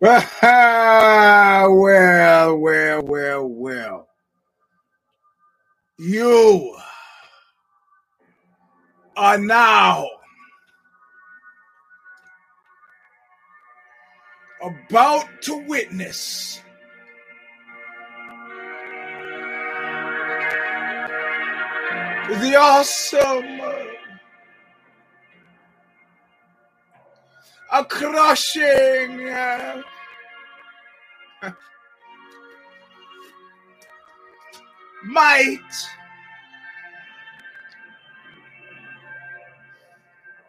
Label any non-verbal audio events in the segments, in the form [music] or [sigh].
[laughs] well, well, well, well. You are now about to witness the awesome, a crushing, uh, [laughs] might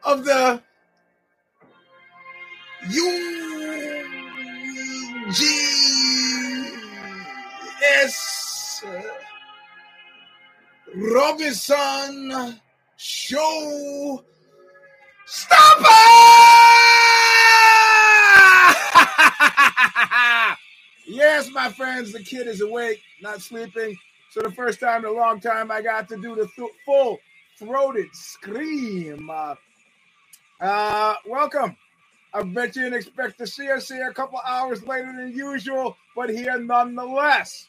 of the UGS Robinson Show Stopper! [laughs] yes, my friends, the kid is awake, not sleeping. So the first time in a long time, I got to do the th- full throated scream. Uh, uh, welcome. I bet you didn't expect to see us here a couple hours later than usual, but here nonetheless.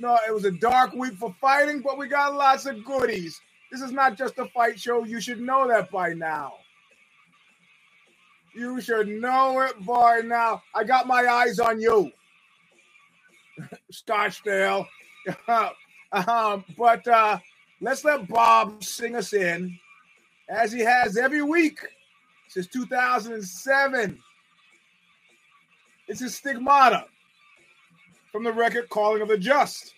No, it was a dark week for fighting, but we got lots of goodies. This is not just a fight show. You should know that by now. You should know it by now. I got my eyes on you. Scottsdale. [laughs] um, but uh, let's let Bob sing us in, as he has every week since 2007. It's his stigmata from the record Calling of the Just.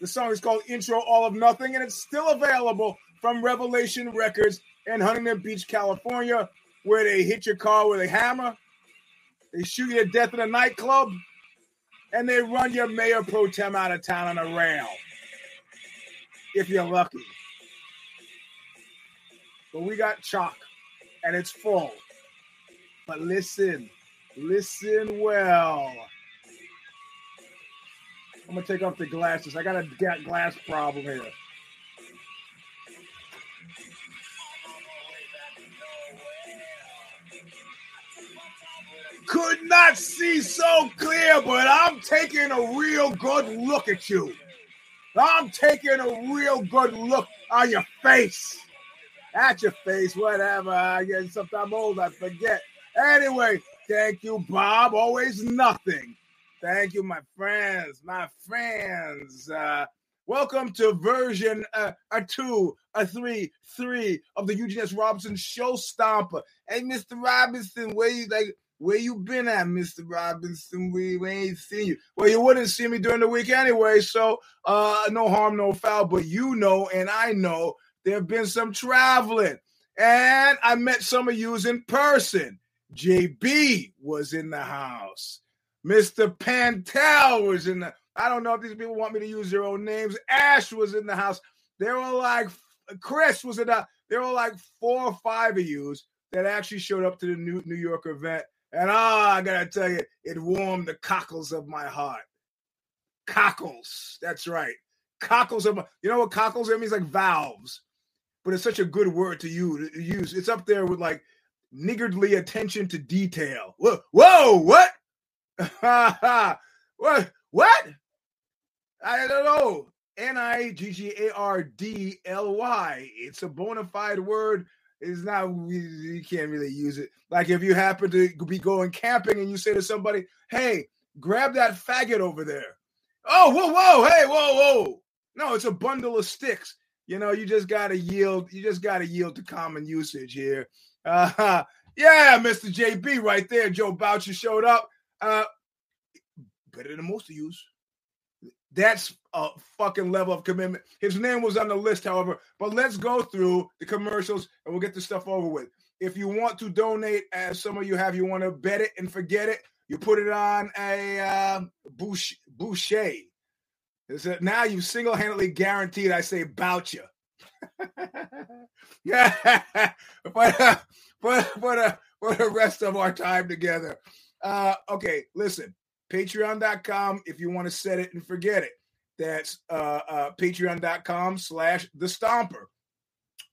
The song is called Intro All of Nothing, and it's still available from Revelation Records in Huntington Beach, California, where they hit your car with a hammer, they shoot you to death in a nightclub, and they run your mayor pro tem out of town on a rail. If you're lucky. But we got chalk and it's full. But listen, listen well. I'm gonna take off the glasses. I got a glass problem here. Could not see so clear, but I'm taking a real good look at you. I'm taking a real good look on your face. At your face, whatever. I get sometimes old, I forget. Anyway, thank you, Bob. Always nothing. Thank you, my friends, my friends. Uh, welcome to version uh, a two, a three, three of the Eugene S. Robinson Show Stomper. Hey, Mr. Robinson, where you like? Where you been at, Mr. Robinson? We, we ain't seen you. Well, you wouldn't see me during the week anyway, so uh, no harm, no foul. But you know, and I know there have been some traveling, and I met some of you in person. JB was in the house. Mr. Pantel was in the. I don't know if these people want me to use their own names. Ash was in the house. There were like Chris was in the. There were like four or five of yous that actually showed up to the New New York event, and ah, I gotta tell you, it warmed the cockles of my heart. Cockles, that's right. Cockles of my. You know what cockles? It means like valves, but it's such a good word to use. It's up there with like niggardly attention to detail. Whoa, whoa, what? [laughs] what? What? I don't know. N I G G A R D L Y. It's a bona fide word. It's not, you can't really use it. Like if you happen to be going camping and you say to somebody, hey, grab that faggot over there. Oh, whoa, whoa, hey, whoa, whoa. No, it's a bundle of sticks. You know, you just got to yield. You just got to yield to common usage here. Uh, yeah, Mr. JB right there. Joe Boucher showed up. Uh, better than most of you. That's a fucking level of commitment. His name was on the list, however. But let's go through the commercials and we'll get the stuff over with. If you want to donate, as some of you have, you want to bet it and forget it, you put it on a uh, bouche, boucher. A, now you single handedly guaranteed I say Boucher. [laughs] yeah, [laughs] but, uh, but, but, uh, for the rest of our time together. Uh, okay, listen, patreon.com if you want to set it and forget it. That's uh, uh, patreon.com slash the stomper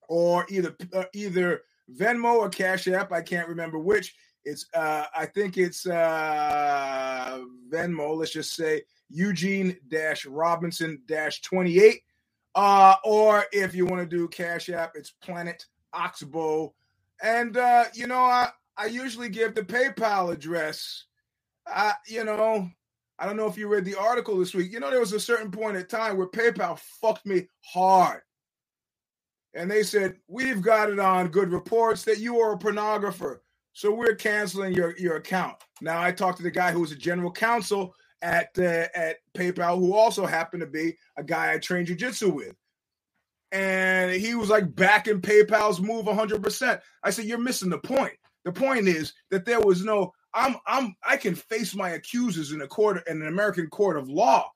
or either uh, either Venmo or Cash App. I can't remember which It's uh, I think it's uh, Venmo. Let's just say Eugene Dash Robinson Dash twenty eight. Uh, or if you want to do Cash App, it's Planet Oxbow. And uh, you know, I I usually give the PayPal address. Uh, you know, I don't know if you read the article this week. You know, there was a certain point in time where PayPal fucked me hard. And they said, We've got it on good reports that you are a pornographer. So we're canceling your, your account. Now I talked to the guy who was a general counsel at uh, at PayPal, who also happened to be a guy I trained jujitsu with. And he was like backing PayPal's move 100%. I said, You're missing the point. The point is that there was no, I'm, I'm, I can face my accusers in a court, in an American court of law.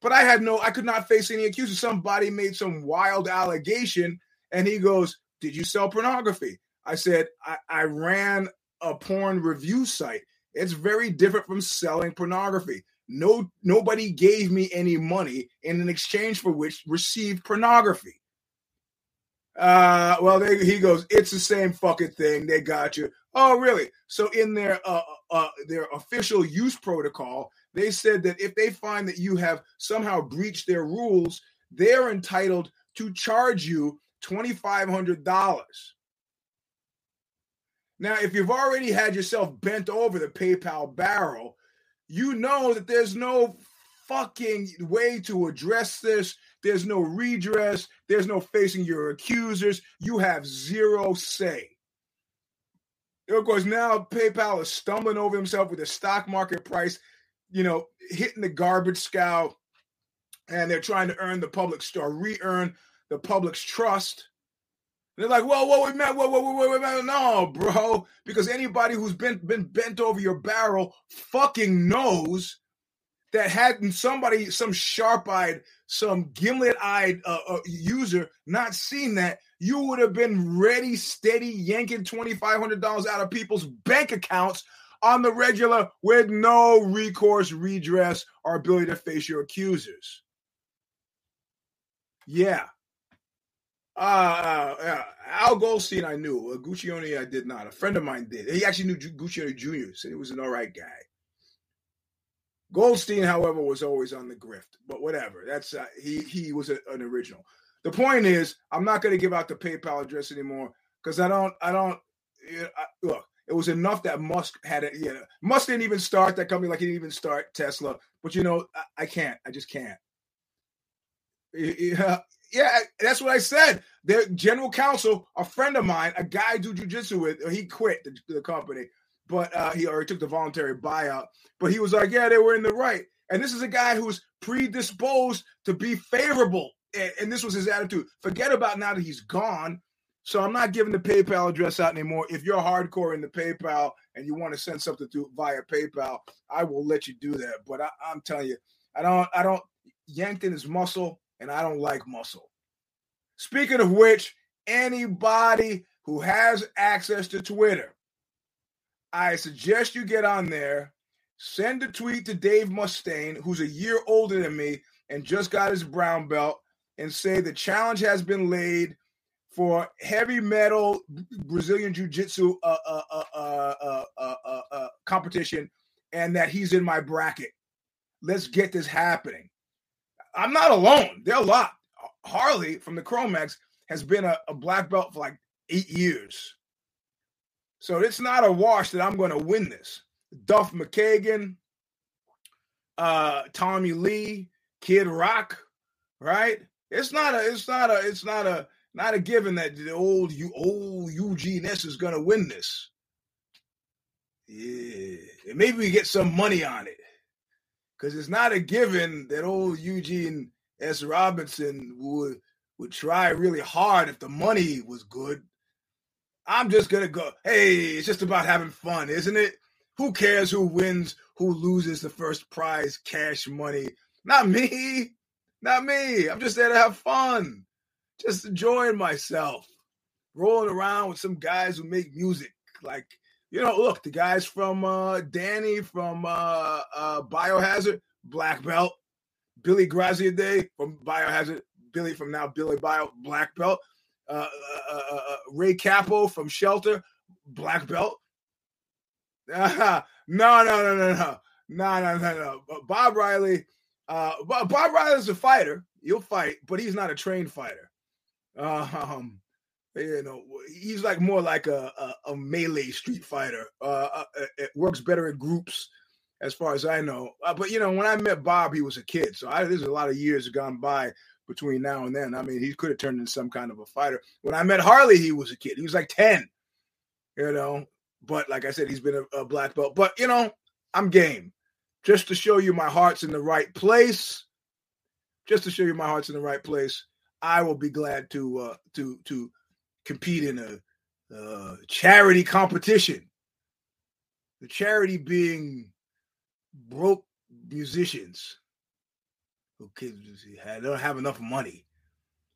But I had no, I could not face any accusers. Somebody made some wild allegation, and he goes, Did you sell pornography? I said, I, I ran a porn review site. It's very different from selling pornography. No, nobody gave me any money in an exchange for which received pornography. Uh, well, they, he goes, it's the same fucking thing. They got you. Oh, really? So in their uh, uh, their official use protocol, they said that if they find that you have somehow breached their rules, they're entitled to charge you twenty five hundred dollars. Now, if you've already had yourself bent over the PayPal barrel, you know that there's no fucking way to address this. There's no redress. There's no facing your accusers. You have zero say. Of course, now PayPal is stumbling over himself with the stock market price, you know, hitting the garbage scow, and they're trying to earn the public's or re-earn the public's trust. They're like, whoa, whoa, wait, man, whoa, whoa, whoa, wait, man, no, bro, because anybody who's been been bent over your barrel fucking knows that hadn't somebody, some sharp-eyed, some gimlet-eyed uh, uh, user not seen that, you would have been ready, steady, yanking twenty five hundred dollars out of people's bank accounts on the regular with no recourse, redress, or ability to face your accusers. Yeah, uh, uh, Al Goldstein, I knew. Uh, Guccione, I did not. A friend of mine did. He actually knew Guccione Jr., said he was an all right guy. Goldstein, however, was always on the grift, but whatever. That's uh, he he was a, an original. The point is, I'm not going to give out the PayPal address anymore because I don't I don't I, look. It was enough that Musk had it. Yeah, Musk didn't even start that company like he didn't even start Tesla. But you know, I, I can't. I just can't. Yeah, [laughs] yeah, that's what I said. Their general counsel, a friend of mine, a guy I do jujitsu with, he quit the, the company, but uh, he already took the voluntary buyout. But he was like, yeah, they were in the right. And this is a guy who's predisposed to be favorable. And, and this was his attitude. Forget about now that he's gone. So I'm not giving the PayPal address out anymore. If you're hardcore in the PayPal and you want to send something to via PayPal, I will let you do that. But I, I'm telling you, I don't, I don't. Yankton is muscle and I don't like muscle. Speaking of which, anybody who has access to Twitter, I suggest you get on there, send a tweet to Dave Mustaine, who's a year older than me and just got his brown belt, and say the challenge has been laid for heavy metal Brazilian Jiu Jitsu uh uh uh, uh, uh, uh, competition and that he's in my bracket. Let's get this happening. I'm not alone. There are a lot. Harley from the Cro-Mags has been a, a black belt for like eight years. So it's not a wash that I'm going to win this. Duff McKagan, uh, Tommy Lee, Kid Rock, right? It's not a, it's not a, it's not a, not a given that the old you old Eugene S is going to win this. Yeah, and maybe we get some money on it because it's not a given that old Eugene S. Robinson would would try really hard if the money was good. I'm just gonna go. Hey, it's just about having fun, isn't it? Who cares who wins, who loses the first prize, cash money? Not me, not me. I'm just there to have fun, just enjoying myself, rolling around with some guys who make music like you know, look, the guys from uh, Danny from uh, uh, Biohazard, black belt. Billy Graziadei from Biohazard, Billy from now Billy Bio, black belt. Uh, uh, uh, uh, Ray Cappo from Shelter, black belt. [laughs] no, no, no, no, no, no, no, no, no. Bob Riley, uh, Bob Riley's a fighter. He'll fight, but he's not a trained fighter. Um, you know, he's like more like a a, a melee street fighter. Uh, uh, it works better in groups, as far as I know. Uh, but you know, when I met Bob, he was a kid, so I, there's a lot of years gone by between now and then. I mean, he could have turned into some kind of a fighter. When I met Harley, he was a kid. He was like ten, you know. But like I said, he's been a, a black belt. But you know, I'm game, just to show you my heart's in the right place. Just to show you my heart's in the right place. I will be glad to uh, to to compete in a uh, charity competition. The charity being broke musicians who kids? They don't have enough money.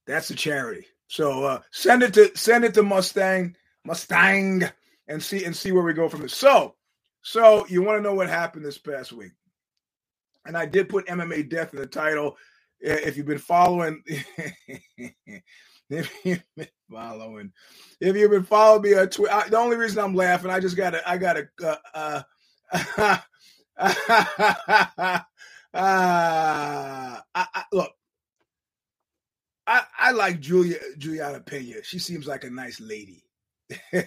That's a charity. So uh, send it to send it to Mustang Mustang and see and see where we go from this. So so you want to know what happened this past week? And I did put MMA death in the title. If you've been following, [laughs] if you've been following, if you've been following me on Twitter, the only reason I'm laughing, I just gotta, I gotta, uh, uh, [laughs] [laughs] uh, I, I, look, I, I like Julia Juliana Pena. She seems like a nice lady, [laughs]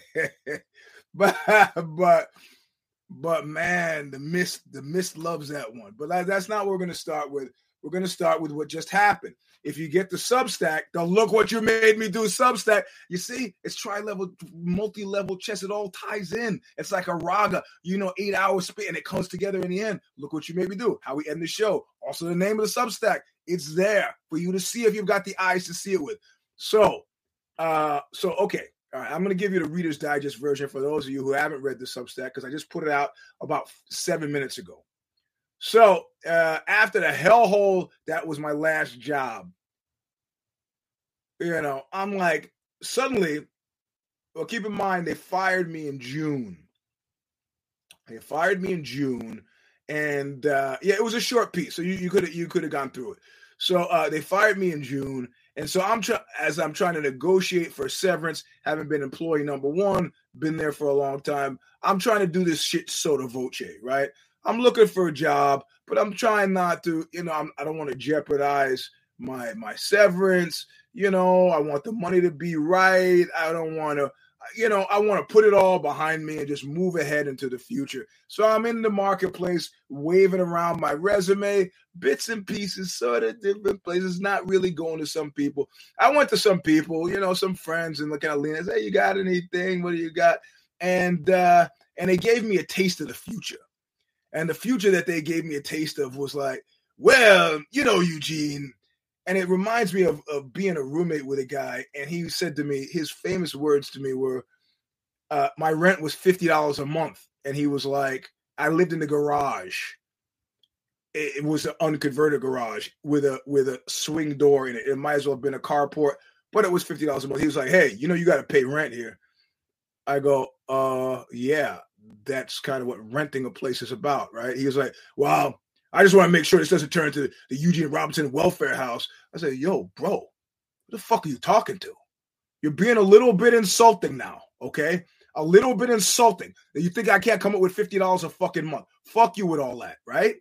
but but but man, the mist the mist loves that one. But that's not what we're going to start with. We're going to start with what just happened. If you get the Substack, don't look what you made me do. Substack. You see, it's tri-level, multi-level chess. It all ties in. It's like a raga. You know, eight hours spit, and it comes together in the end. Look what you made me do. How we end the show. Also, the name of the Substack. It's there for you to see if you've got the eyes to see it with. So, uh, so okay. All right, I'm going to give you the Reader's Digest version for those of you who haven't read the Substack because I just put it out about seven minutes ago. So uh, after the hellhole, that was my last job. You know, I'm like, suddenly, well, keep in mind, they fired me in June. They fired me in June. And uh, yeah, it was a short piece. So you could you could have gone through it. So uh, they fired me in June. And so I'm as I'm trying to negotiate for severance, having been employee number one, been there for a long time. I'm trying to do this shit sotto voce, right? I'm looking for a job, but I'm trying not to, you know, I'm, I do not want to jeopardize my my severance. You know, I want the money to be right. I don't want to, you know, I want to put it all behind me and just move ahead into the future. So I'm in the marketplace, waving around my resume, bits and pieces, sort of different places, not really going to some people. I went to some people, you know, some friends, and looking at Lena, say, "You got anything? What do you got?" And uh, and they gave me a taste of the future. And the future that they gave me a taste of was like, well, you know, Eugene. And it reminds me of, of being a roommate with a guy. And he said to me, his famous words to me were, uh, my rent was $50 a month. And he was like, I lived in the garage. It, it was an unconverted garage with a with a swing door in it. It might as well have been a carport, but it was fifty dollars a month. He was like, "Hey, you know, you got to pay rent here." I go, "Uh, yeah." That's kind of what renting a place is about, right? He was like, "Wow, I just want to make sure this doesn't turn into the Eugene Robinson Welfare House." I said, "Yo, bro, what the fuck are you talking to? You're being a little bit insulting now, okay? A little bit insulting. You think I can't come up with fifty dollars a fucking month? Fuck you with all that, right?"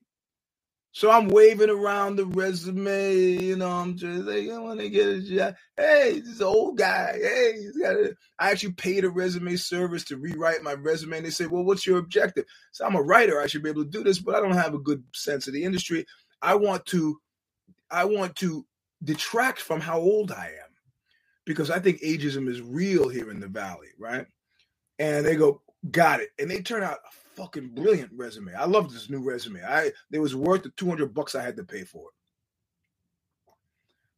So I'm waving around the resume, you know. I'm just like, I want to get a job. Hey, this old guy. Hey, he's got a. I actually paid a resume service to rewrite my resume, and they say, "Well, what's your objective?" So I'm a writer. I should be able to do this, but I don't have a good sense of the industry. I want to, I want to detract from how old I am, because I think ageism is real here in the valley, right? And they go, got it, and they turn out fucking brilliant resume. I love this new resume. I it was worth the 200 bucks I had to pay for it.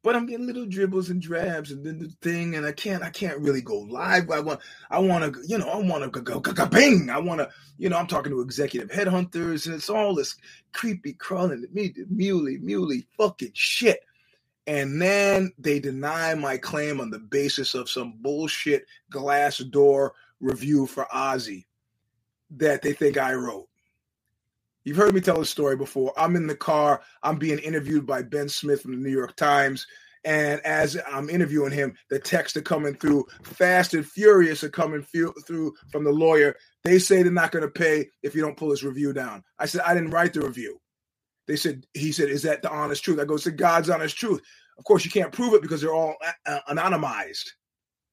But I'm getting little dribbles and drabs and then the thing, and I can't I can't really go live. I want I want to you know I want to go go bing. I want to you know I'm talking to executive headhunters and it's all this creepy crawling me muley muley fucking shit. And then they deny my claim on the basis of some bullshit Glassdoor review for Ozy that they think I wrote. You've heard me tell this story before. I'm in the car. I'm being interviewed by Ben Smith from the New York Times, And as I'm interviewing him, the texts are coming through fast and furious are coming through from the lawyer. They say they're not going to pay if you don't pull this review down. I said, I didn't write the review. They said, he said, is that the honest truth? I go, it's God's honest truth. Of course, you can't prove it because they're all anonymized,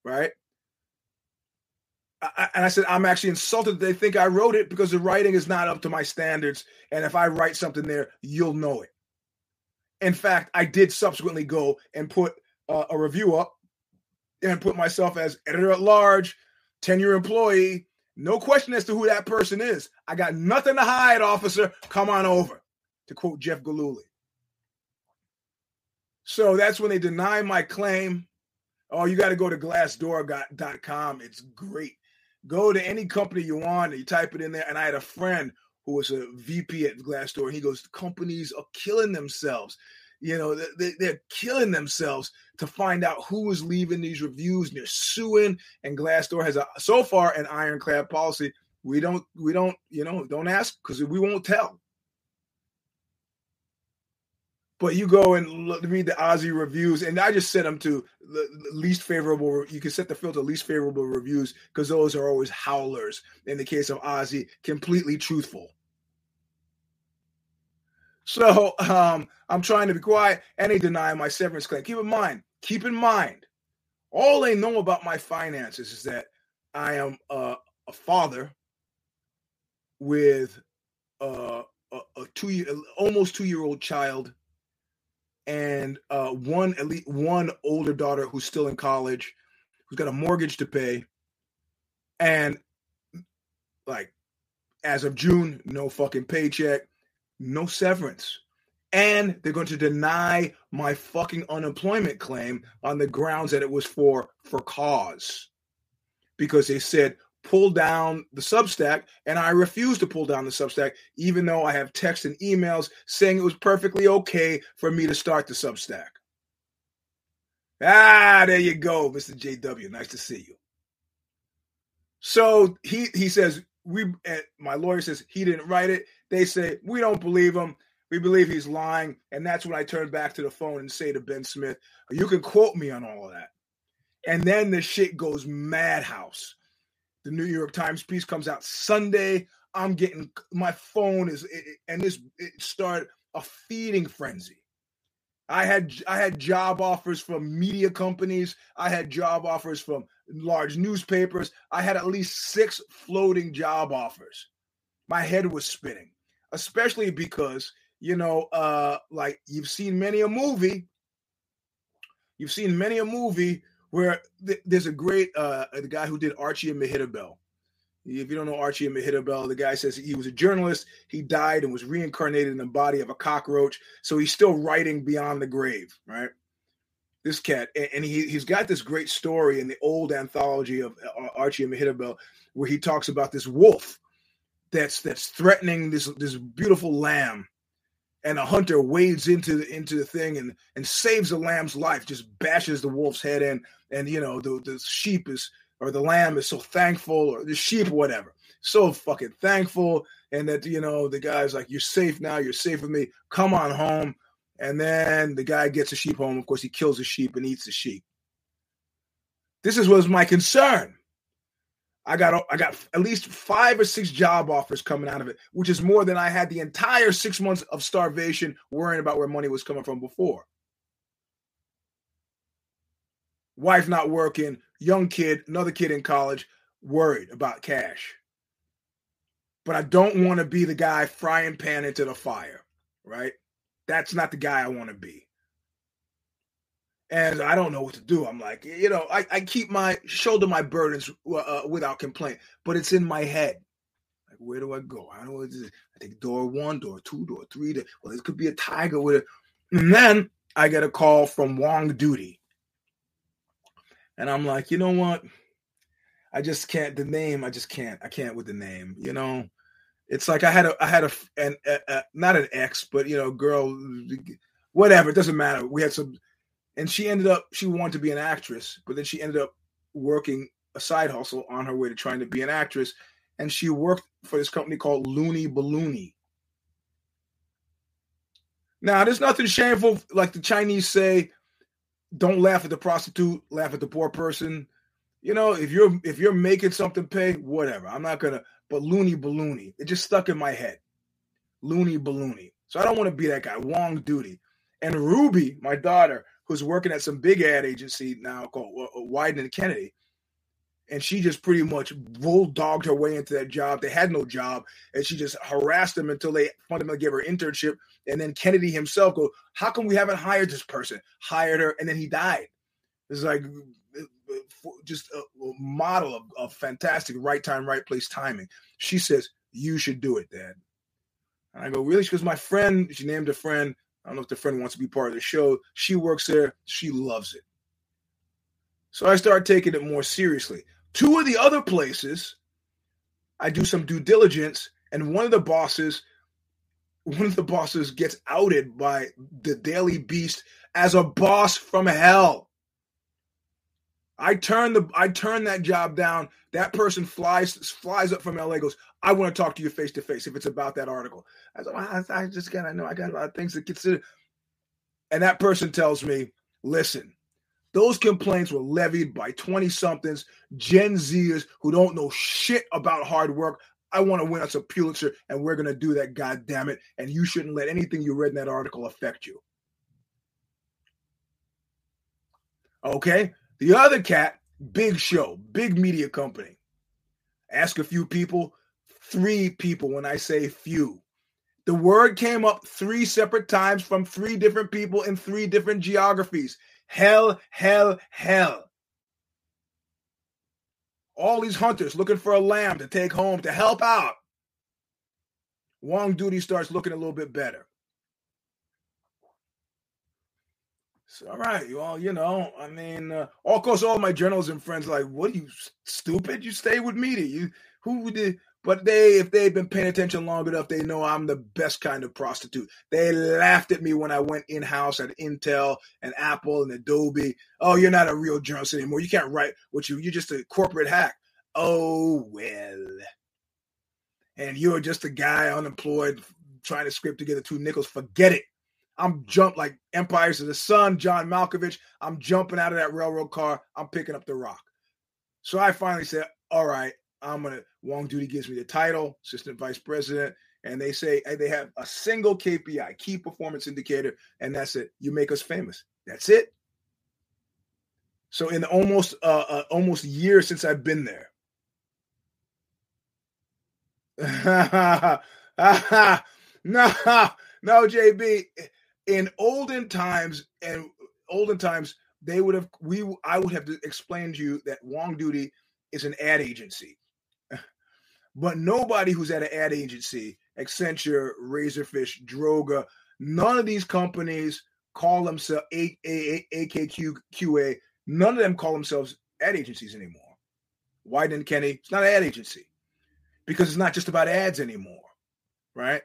right? And I said, I'm actually insulted that they think I wrote it because the writing is not up to my standards. And if I write something there, you'll know it. In fact, I did subsequently go and put uh, a review up and put myself as editor at large, tenure employee. No question as to who that person is. I got nothing to hide, officer. Come on over, to quote Jeff Gillooly. So that's when they deny my claim. Oh, you got to go to glassdoor.com. It's great. Go to any company you want, and you type it in there. And I had a friend who was a VP at Glassdoor, and he goes, Companies are killing themselves. You know, they, they're killing themselves to find out who is leaving these reviews, and they're suing. And Glassdoor has a so far an ironclad policy. We don't, we don't, you know, don't ask because we won't tell. But you go and look, read the Ozy reviews, and I just set them to the least favorable. You can set the filter least favorable reviews because those are always howlers. In the case of Ozy, completely truthful. So um, I'm trying to be quiet, and they deny my severance claim. Keep in mind, keep in mind, all they know about my finances is that I am a father with a, a two year, almost two year old child and uh, one at least one older daughter who's still in college, who's got a mortgage to pay, and like as of June, no fucking paycheck, no severance. And they're going to deny my fucking unemployment claim on the grounds that it was for for cause. Because they said, pull down the Substack, and I refused to pull down the Substack, even though I have texts and emails saying it was perfectly okay for me to start the Substack. Ah, there you go, Mr. JW. Nice to see you. So he he says we. My lawyer says he didn't write it. They say we don't believe him. We believe he's lying, and that's when I turn back to the phone and say to Ben Smith, "You can quote me on all of that." And then the shit goes madhouse the New York Times piece comes out Sunday. I'm getting my phone is and this it started a feeding frenzy. I had I had job offers from media companies. I had job offers from large newspapers. I had at least six floating job offers. My head was spinning, especially because you know, uh, like you've seen many a movie. You've seen many a movie where th- there's a great uh the guy who did Archie and Mehitabel. If you don't know Archie and Mehitabel, the guy says he was a journalist. He died and was reincarnated in the body of a cockroach. So he's still writing beyond the grave, right? This cat, and he he's got this great story in the old anthology of uh, Archie and Mehitabel, where he talks about this wolf that's that's threatening this this beautiful lamb and a hunter wades into the into the thing and and saves the lamb's life, just bashes the wolf's head in, and you know the the sheep is or the lamb is so thankful, or the sheep, whatever, so fucking thankful, and that you know the guy's like, "You're safe now. You're safe with me. Come on home." And then the guy gets the sheep home. Of course, he kills the sheep and eats the sheep. This is was my concern. I got I got at least five or six job offers coming out of it, which is more than I had the entire six months of starvation worrying about where money was coming from before. Wife not working, young kid, another kid in college, worried about cash. But I don't want to be the guy frying pan into the fire, right? That's not the guy I want to be and I don't know what to do. I'm like, you know, I, I keep my shoulder my burdens uh, uh, without complaint, but it's in my head. Like, where do I go? I don't know. I think door one, door two, door three. To, well, it could be a tiger with it. And then I get a call from WongDoody, and I'm like, you know what? I just can't. The name, I just can't. I can't with the name. You know, it's like I had a, I had a, an, a, a not an ex, but you know, girl, whatever. It doesn't matter. We had some and she ended up she wanted to be an actress, but then she ended up working a side hustle on her way to trying to be an actress, and she worked for this company called Looney Balloony. Now, there's nothing shameful, like the Chinese say, don't laugh at the prostitute, laugh at the poor person. You know, if you're if you're making something pay, whatever. I'm not gonna. But loony balloony, it just stuck in my head. Loony balloony. So I don't want to be that guy. WongDoody. And Ruby, my daughter, who's working at some big ad agency now called uh, uh and Kennedy, and she just pretty much bulldogged her way into that job. They had no job, and she just harassed them until they fundamentally gave her internship. And then Kennedy himself go, "How come we haven't hired this person?" Hired her, and then he died. It's like just a, model of, of fantastic right time, right place timing. She says, "You should do it, Dad." And I go, "Really?" She goes, "My friend." She named a friend. I don't know if the friend wants to be part of the show. She works there. She loves it. So I start taking it more seriously. Two of the other places, I do some due diligence, and one of the bosses, one of the bosses gets outed by the Daily Beast as a boss from hell. I turn the I turn that job down. That person flies flies up from LA. Goes, I want to talk to you face to face if it's about that article. I said, well, I, I just gotta know. I got a lot of things to consider. And that person tells me, listen, those complaints were levied by 20 somethings, Gen Zers who don't know shit about hard work. I want to win us a Pulitzer, and we're to do that, God damn it. And you shouldn't let anything you read in that article affect you. Okay. The other cat, big show, big media company. Ask a few people, three people when I say few. The word came up three separate times from three different people in three different geographies. Hell, hell, hell. All these hunters looking for a lamb to take home to help out. WongDoody starts looking a little bit better. So, all right, well, you know, I mean, uh, of course, all my journalism friends like, what are you stupid? You stay with media. You who would but they, if they've been paying attention long enough, they know I'm the best kind of prostitute. They laughed at me when I went in house at Intel and Apple and Adobe. Oh, you're not a real journalist anymore. You can't write what you, you're just a corporate hack. Oh, well. And you're just a guy unemployed trying to scrape together two nickels. Forget it. I'm jumped like Empires of the Sun, John Malkovich. I'm jumping out of that railroad car. I'm picking up the rock. So I finally said, all right, I'm gonna WongDoody gives me the title, assistant vice president, and they say they have a single KPI, key performance indicator, and that's it. You make us famous. That's it. So in the almost uh, uh almost year since I've been there. [laughs] no, no, JB. In olden times and olden times, they would have we I would have explained to you that WongDoody is an ad agency. [laughs] But nobody who's at an ad agency, Accenture, Razorfish, Droga, none of these companies call themselves AKQA. None of them call themselves ad agencies anymore. Wieden Kenny, it's not an ad agency because it's not just about ads anymore, right?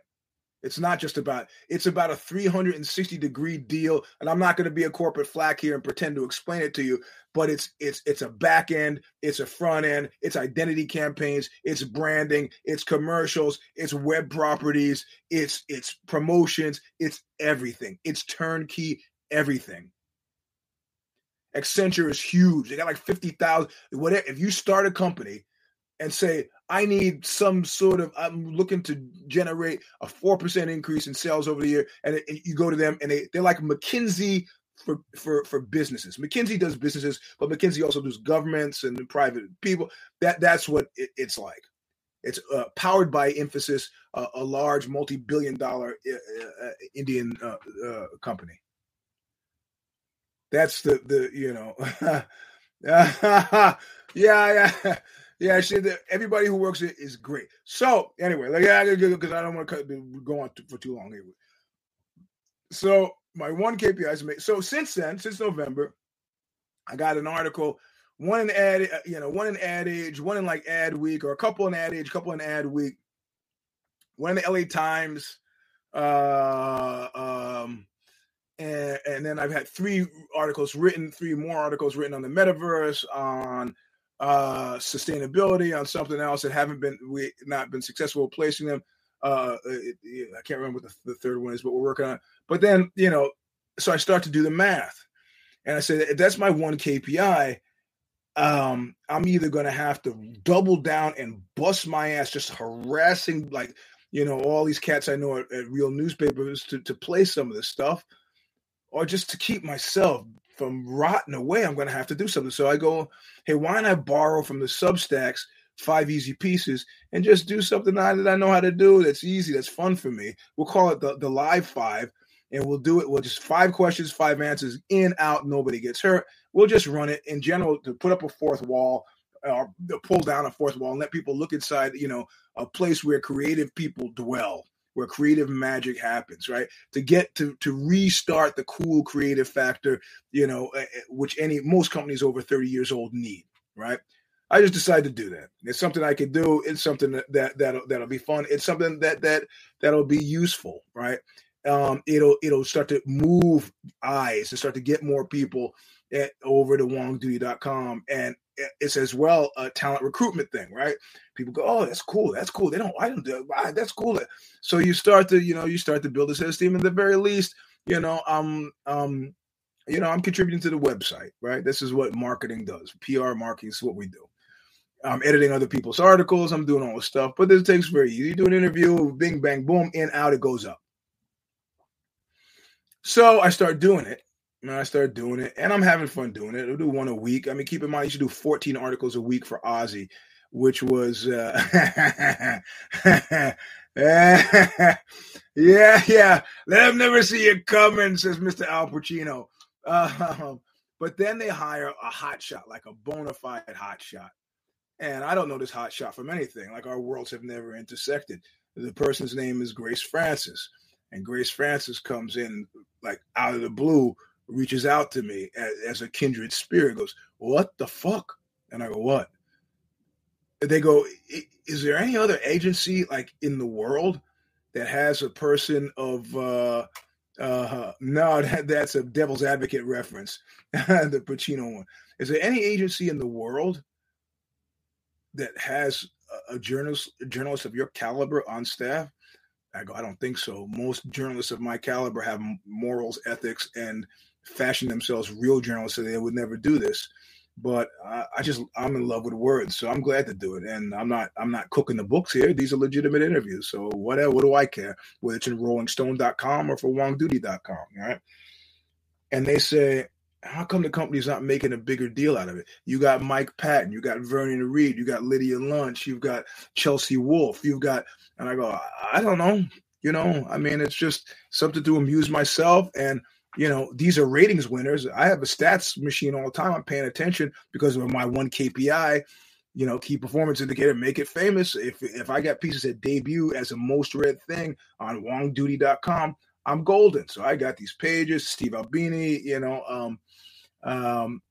It's not just about it's about a 360 degree deal, and I'm not going to be a corporate flack here and pretend to explain it to you. But it's it's it's a back end, it's a front end, it's identity campaigns, it's branding, it's commercials, it's web properties, it's it's promotions, it's everything. It's turnkey everything. Accenture is huge. They got like 50,000. Whatever. If you start a company and say, I need some sort of, I'm looking to generate a 4% increase in sales over the year. And it, it, you go to them and they, they're like McKinsey for, for, for businesses. McKinsey does businesses, but McKinsey also does governments and private people. That That's what it, it's like. It's uh, powered by Infosys, uh, a large multi-billion dollar uh, uh Indian uh, uh, company. That's the, the you know, [laughs] yeah, yeah. Yeah, that everybody who works it is great. So anyway, like yeah, because I don't want to go on for too long here. So my one KPI is made. So since then, since November, I got an article, one in ad, uh, you know, one in Ad Age, one in like Ad Week, or a couple in Ad Age, couple in Ad Week, one in the LA Times, uh, um, and, and then I've had three articles written, three more articles written on the metaverse, on uh, sustainability on something else that haven't been we not been successful placing them. Uh, it, it, I can't remember what the, the, third one is, but we're working on. But then you know, so I start to do the math, And I if that's my one KPI, um, I'm either going to have to double down and bust my ass just harassing, like, you know, all these cats I know at, at real newspapers to, to play some of this stuff, or just to keep myself from rotting away. I'm going to have to do something. So I go, hey, why don't I borrow from the Substacks five easy pieces and just do something that I know how to do that's easy, that's fun for me. We'll call it the, the live five and we'll do it. We'll just five questions, five answers, in, out, nobody gets hurt. We'll just run it in general to put up a fourth wall uh, or pull down a fourth wall and let people look inside, you know, a place where creative people dwell, where creative magic happens, right? To get to to restart the cool creative factor, you know, eh, eh, which any most companies over 30 years old need, right? I just decided to do that. It's something I could do. It's something that, that that'll that'll be fun. It's something that that that'll be useful, right? Um, it'll it'll start to move eyes and start to get more people at, over to wongdoody.com and it's as well a talent recruitment thing, right? People go, "Oh, that's cool. That's cool." They don't. I don't do. That's cool. So you start to, you know, you start to build a system. At the very least, you know, um, um, you know, I'm contributing to the website, right? This is what marketing does. PR marketing is what we do. I'm editing other people's articles. I'm doing all this stuff, but this takes very easy. You do an interview, bing, bang, boom, in, out, it goes up. So I start doing it. And I start doing it, and I'm having fun doing it. I'll do one a week. I mean, keep in mind, you should do 14 articles a week for Ozy, which was, uh, [laughs] yeah, yeah. Let them never see you coming, says Mr. Al Pacino. Uh, but then they hire a hot shot, like a bona fide hot shot. And I don't know this hot shot from anything. Like our worlds have never intersected. The person's name is Grace Francis. And Grace Francis comes in like out of the blue, reaches out to me as, as a kindred spirit, goes, What the fuck? And I go, What? They go, Is there any other agency like in the world that has a person of uh uh no, [laughs] that, that's a devil's advocate reference, [laughs] the Pacino one. Is there any agency in the world that has a, a journalist a journalist of your caliber on staff? I go, I don't think so. Most journalists of my caliber have morals, ethics, and fashion themselves real journalists, so they would never do this. But I, I just I'm in love with words, so I'm glad to do it. And I'm not I'm not cooking the books here. These are legitimate interviews. So whatever, what do I care? Whether it's in RollingStone.com or for WongDoody.com, right? And they say, how come the company's not making a bigger deal out of it? You got Mike Patton, you got Vernon Reid, you got Lydia Lunch, you've got Chelsea Wolfe, you've got, and I go, I don't know, you know, I mean, it's just something to amuse myself. And, you know, these are ratings winners. I have a stats machine all the time. I'm paying attention because of my one KPI, you know, key performance indicator, make it famous. If if I got pieces that debut as a most read thing on wongdoody.com, I'm golden. So I got these pages, Steve Albini, you know, um, um,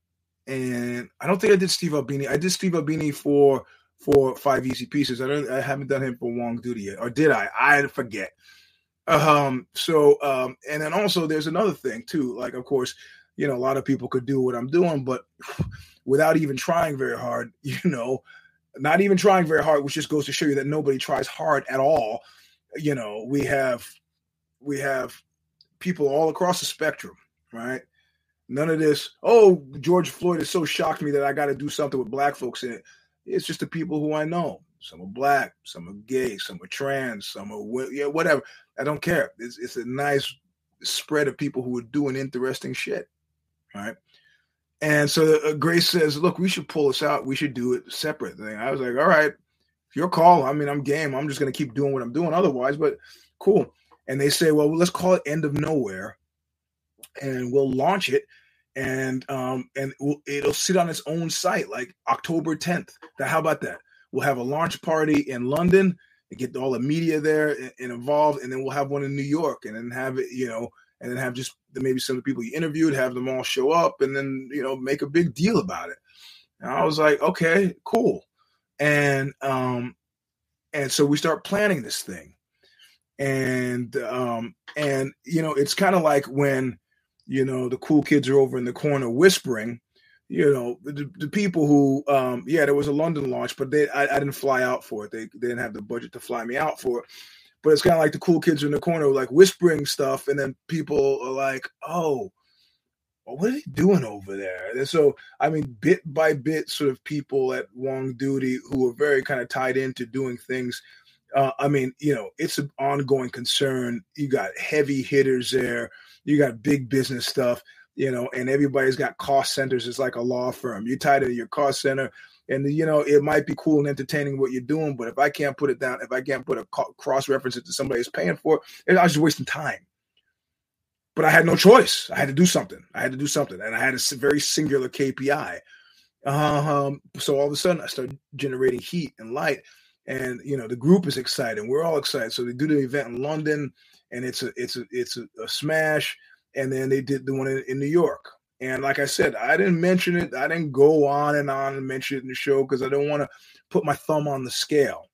and I don't think I did Steve Albini. I did Steve Albini for for five easy pieces. I don't. I haven't done him for WongDoody yet, or did I? I forget. Um. So, um, and then also there's another thing too. Like, of course, you know, a lot of people could do what I'm doing, but [sighs] without even trying very hard, [laughs] you know, not even trying very hard, which just goes to show you that nobody tries hard at all. You know, we have we have people all across the spectrum, right? None of this, oh, George Floyd is so shocked me that I got to do something with black folks in it. It's just the people who I know. Some are black, some are gay, some are trans, some are, yeah, whatever. I don't care. It's, it's a nice spread of people who are doing interesting shit. Right. And so uh, Grace says, look, we should pull this out. We should do it separate thing. I was like, all right, your call. I mean, I'm game. I'm just going to keep doing what I'm doing otherwise, but cool. And they say, well, let's call it End of Nowhere and we'll launch it and um and it'll sit on its own site like October 10th. Now, how about that? We'll have a launch party in London and get all the media there and, and, involved, and then we'll have one in New York, and then have it, you know, and then have just maybe some of the people you interviewed, have them all show up, and then you know make a big deal about it. And I was like, okay, cool, and um, and so we start planning this thing, and um, and you know, it's kind of like when you know the cool kids are over in the corner whispering you know the, the people who um yeah there was a london launch but they I, I, didn't fly out for it they, they didn't have the budget to fly me out for it but it's kind of like the cool kids in the corner like whispering stuff and then people are like oh what are they doing over there? And so, I mean, bit by bit, sort of people at WongDoody who are very kind of tied into doing things. Uh, I mean, you know, it's an ongoing concern. You got heavy hitters there. You got big business stuff, you know, and everybody's got cost centers. It's like a law firm. You're tied into your cost center and you know it might be cool and entertaining what you're doing but if i can't put it down if i can't put a cross reference to somebody's paying for it i was just wasting time but I had no choice. I had to do something. I had to do something, and I had a very singular KPI. Um, so all of a sudden, I started generating heat and light, and you know the group is excited. We're all excited. So they do the event in London, and it's a it's a it's a, a smash. And then they did the one in, in New York. And like I said, I didn't mention it. I didn't go on and on and mention it in the show because I don't want to put my thumb on the scale.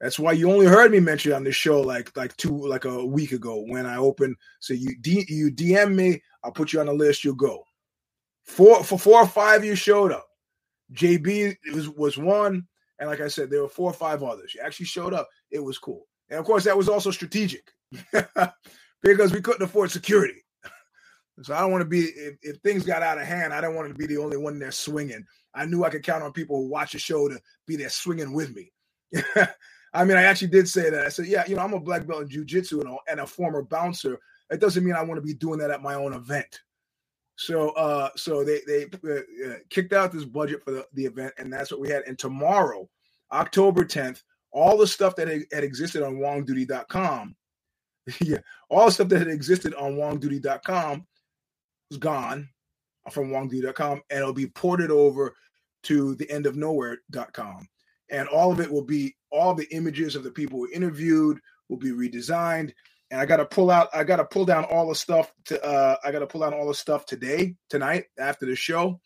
That's why you only heard me mention it on this show like like two like a week ago when I opened. So you D, you DM me, I'll put you on the list. You'll go. Four for four or five you showed up. JB was was one, and like I said, there were four or five others. You actually showed up. It was cool, and of course that was also strategic [laughs] because we couldn't afford security. So I don't want to be if, if, things got out of hand. I don't want to be the only one there swinging. I knew I could count on people who watch the show to be there swinging with me. [laughs] I mean, I actually did say that. I said, yeah, you know, I'm a black belt in jujitsu and, and a former bouncer. It doesn't mean I want to be doing that at my own event. So, uh, so they they uh, uh, kicked out this budget for the, the event, and that's what we had. And tomorrow, October 10th, all the stuff that had, had existed on WongDoody.com, [laughs] yeah, all the stuff that had existed on WongDoody.com is gone from WongDoody.com, and it'll be ported over to the end of nowhere.com and all of it will be all the images of the people who interviewed will be redesigned. And i got to pull out i got to pull down all the stuff to uh i got to pull down all the stuff today tonight after the show.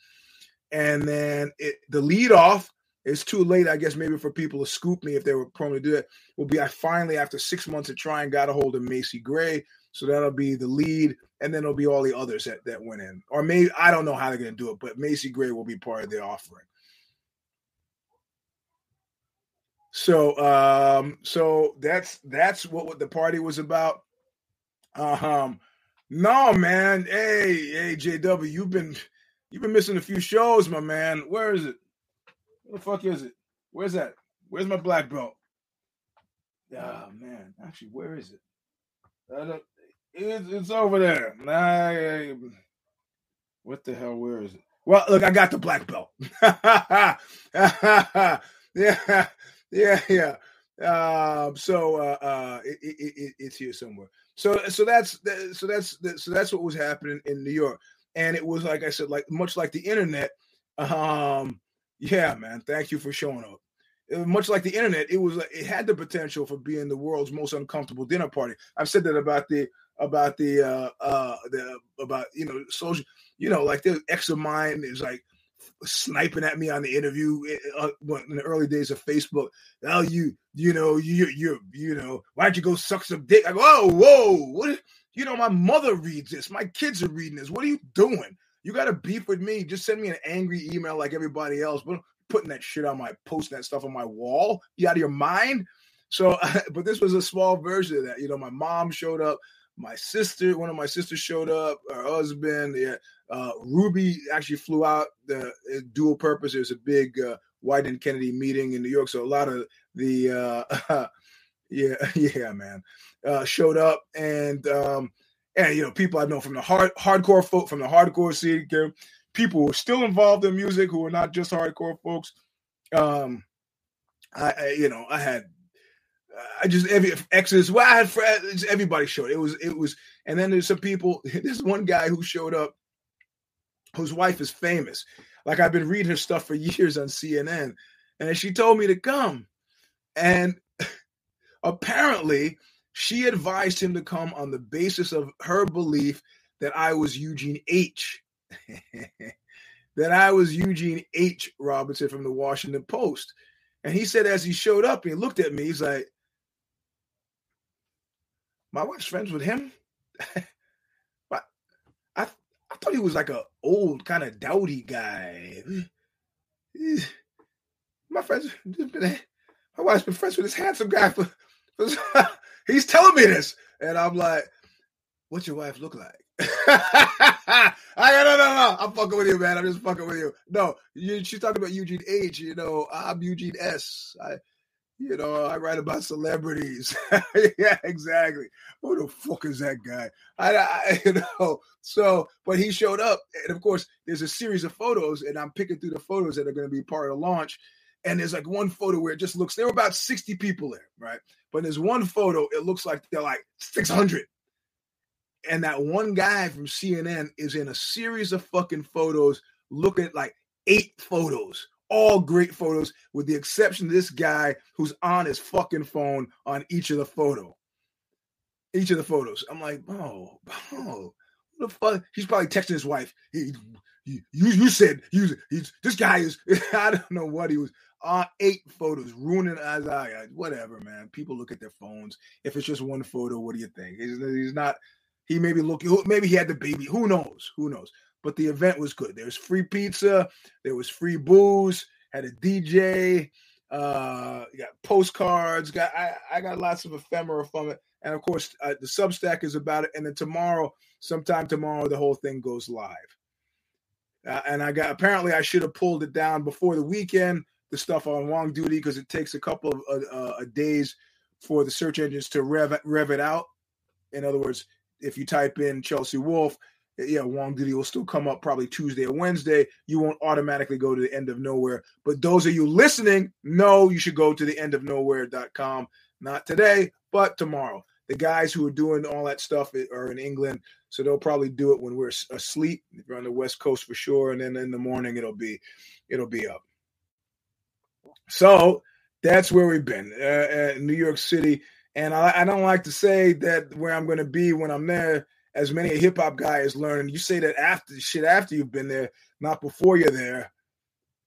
And then it the lead off is too late i guess maybe for people to scoop me if they were prone to do it will be i finally after six months of trying got a hold of macy gray so that'll be the lead and then it'll be all the others that, that went in or maybe i don't know how they're going to do it but macy gray will be part of the offering So um so that's that's what, what the party was about. Um no man, hey, hey JW, you've been you've been missing a few shows, my man. Where is it? Where the fuck is it? Where's that? Where's my black belt? Oh man, actually, where is it? It's, it's over there. I, what the hell? Where is it? Well, look, I got the black belt. [laughs] yeah, yeah, yeah. Um, so uh, uh, it, it, it, it's here somewhere. So so that's so that's so that's what was happening in New York, and it was like I said, like much like the internet. Um, yeah, man. Thank you for showing up. Much like the internet, it was it had the potential for being the world's most uncomfortable dinner party. I've said that about the about the uh uh the about you know social you know like the ex of mine is like sniping at me on the interview eh, uh, in the early days of Facebook. Oh, you, you know, you, you, you know, why'd you go suck some dick? I go, oh, whoa, what? You know, my mother reads this. My kids are reading this. What are you doing? You got to beef with me. Just send me an angry email like everybody else. But putting that shit on my, posting that stuff on my wall. You out of your mind? So, [laughs] but this was a small version of that. You know, my mom showed up my sister, one of my sisters showed up, her husband, yeah, uh, Ruby actually flew out the uh, dual purpose. There's a big uh, Wieden and Kennedy meeting in New York, so a lot of the uh, [laughs] yeah, [laughs] yeah, man, uh, showed up, and um, and you know people I know from the hard hardcore folk from the hardcore scene, people who are still involved in music who are not just hardcore folks. Um, I, I you know I had I just every exes. Well, I had friends, everybody showed. It was it was, and then there's some people. [laughs] There's one guy who showed up, whose wife is famous. Like I've been reading her stuff for years on CNN, and she told me to come, and [laughs] apparently she advised him to come on the basis of her belief that I was Eugene H. [laughs] that I was Eugene H. Robinson from the Washington Post. And he said, as he showed up, he looked at me, he's like, my wife's friends with him. [laughs] but I I thought he was like a old kind of dowdy guy. [sighs] My friends, my wife's been friends with this handsome guy for. for [laughs] he's telling me this, and I'm like, "What's your wife look like?" [laughs] I no no no. I'm fucking with you, man. I'm just fucking with you. No, you, she's talking about Eugene H. You know, I'm Eugene S. I, you know, I write about celebrities. [laughs] yeah, exactly. Who the fuck is that guy? I, [laughs] I, you know. So, but he showed up, and of course, there's a series of photos, and I'm picking through the photos that are going to be part of the launch. And there's like one photo where it just looks there were about 60 people there, right? But there's one photo, it looks like they're like 600 and that one guy from CNN is in a series of fucking photos, looking at like eight photos, all great photos, with the exception of this guy who's on his fucking phone on each of the photo. Each of the photos. I'm like, oh, oh, the fuck? He's probably texting his wife. He, he, you, you said you, he's this guy is. [laughs] I don't know what he was. Uh, eight photos ruining as I whatever, man. People look at their phones. If it's just one photo, what do you think? He's, he's not he may be looking, maybe he had the baby. Who knows? Who knows? But the event was good. There was free pizza, there was free booze, had a DJ, uh, got postcards, got I, I got lots of ephemera from it. And of course, uh, the Substack is about it. And then tomorrow, sometime tomorrow, the whole thing goes live. Uh, and I got apparently I should have pulled it down before the weekend, the stuff on WongDoody, because it takes a couple of uh, uh, days for the search engines to rev rev it out. In other words, if you type in Chelsea Wolfe, yeah, WongDoody will still come up probably Tuesday or Wednesday. You won't automatically go to the end of nowhere. But those of you listening know you should go to the end of nowhere.com. Not today, but tomorrow. The guys who are doing all that stuff are in England, so they'll probably do it when we're asleep. If you're on the West Coast for sure, and then in the morning it'll be it'll be up. So that's where we've been. Uh, New York City and I, I don't like to say that where I'm going to be when I'm there, as many a hip hop guy is learning. You say that after shit after you've been there, not before you're there,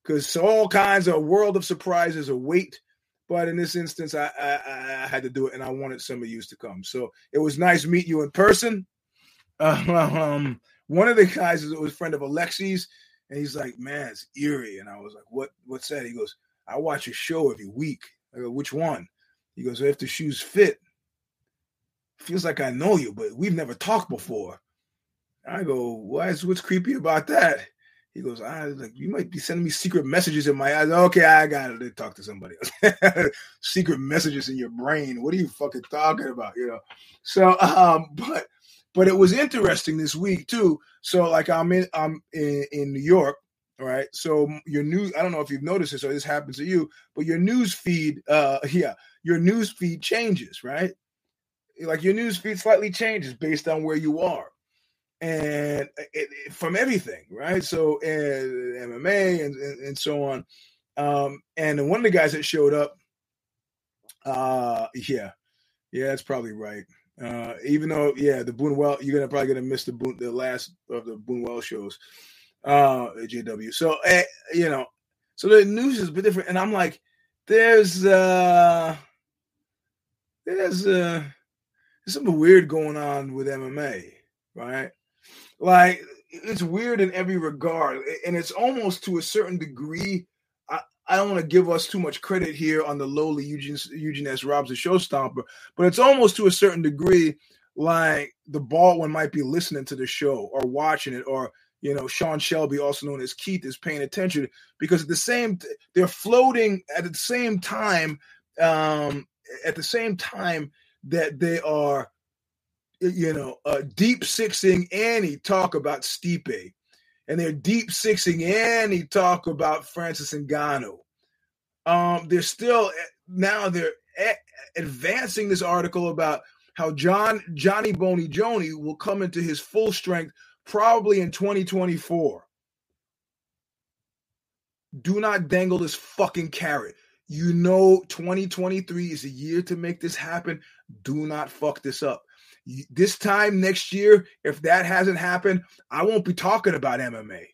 because all kinds of world of surprises await. But in this instance, I, I, I had to do it, and I wanted some of you to come. So it was nice meeting you in person. [laughs] um, one of the guys was a friend of Alexi's, and he's like, "Man, it's eerie." And I was like, "What? What's that?" He goes, "I watch a show every week." I go, "Which one?" He goes, if the shoes fit, feels like I know you, but we've never talked before. I go, why is what's creepy about that? He goes, I like you might be sending me secret messages in my eyes. Okay, I got to talk to somebody else. [laughs] secret messages in your brain. What are you fucking talking about? You know. So, um, [laughs] but but it was interesting this week too. So, like, I'm in I'm in, in New York, right? So your news, I don't know if you've noticed this or this happens to you, but your news feed, uh, [laughs] yeah, your news feed changes, right? Like your news feed slightly changes based on where you are, and it, it, from everything, right? So and MMA and, and, and so on. Um, and one of the guys that showed up, uh, yeah, yeah, that's probably right. Uh, even though, yeah, the Boonwell, you're gonna probably gonna miss the Boone, the last of the Boonwell shows, uh, JW. So, uh, you know, so the news is a bit different, and I'm like, there's uh there's uh there's something weird going on with MMA, right? Like it's weird in every regard, and it's almost to a certain degree. I, I don't want to give us too much credit here on the lowly Eugene Eugene S. Robinson show stomper, but it's almost to a certain degree like the bald one might be listening to the show or watching it, or you know Sean Shelby, also known as Keith, is paying attention because at the same they're floating at the same time um, at the same time that they are, you know, uh, deep sixing Annie talk about Stipe, and they're deep sixing Annie talk about Francis Ngannou. Um, they're still now they're a- advancing this article about how John Johnny Boney Joni will come into his full strength probably in 2024. Do not dangle this fucking carrot. You know, 2023 is a year to make this happen. Do not fuck this up. This time next year, if that hasn't happened, I won't be talking about MMA.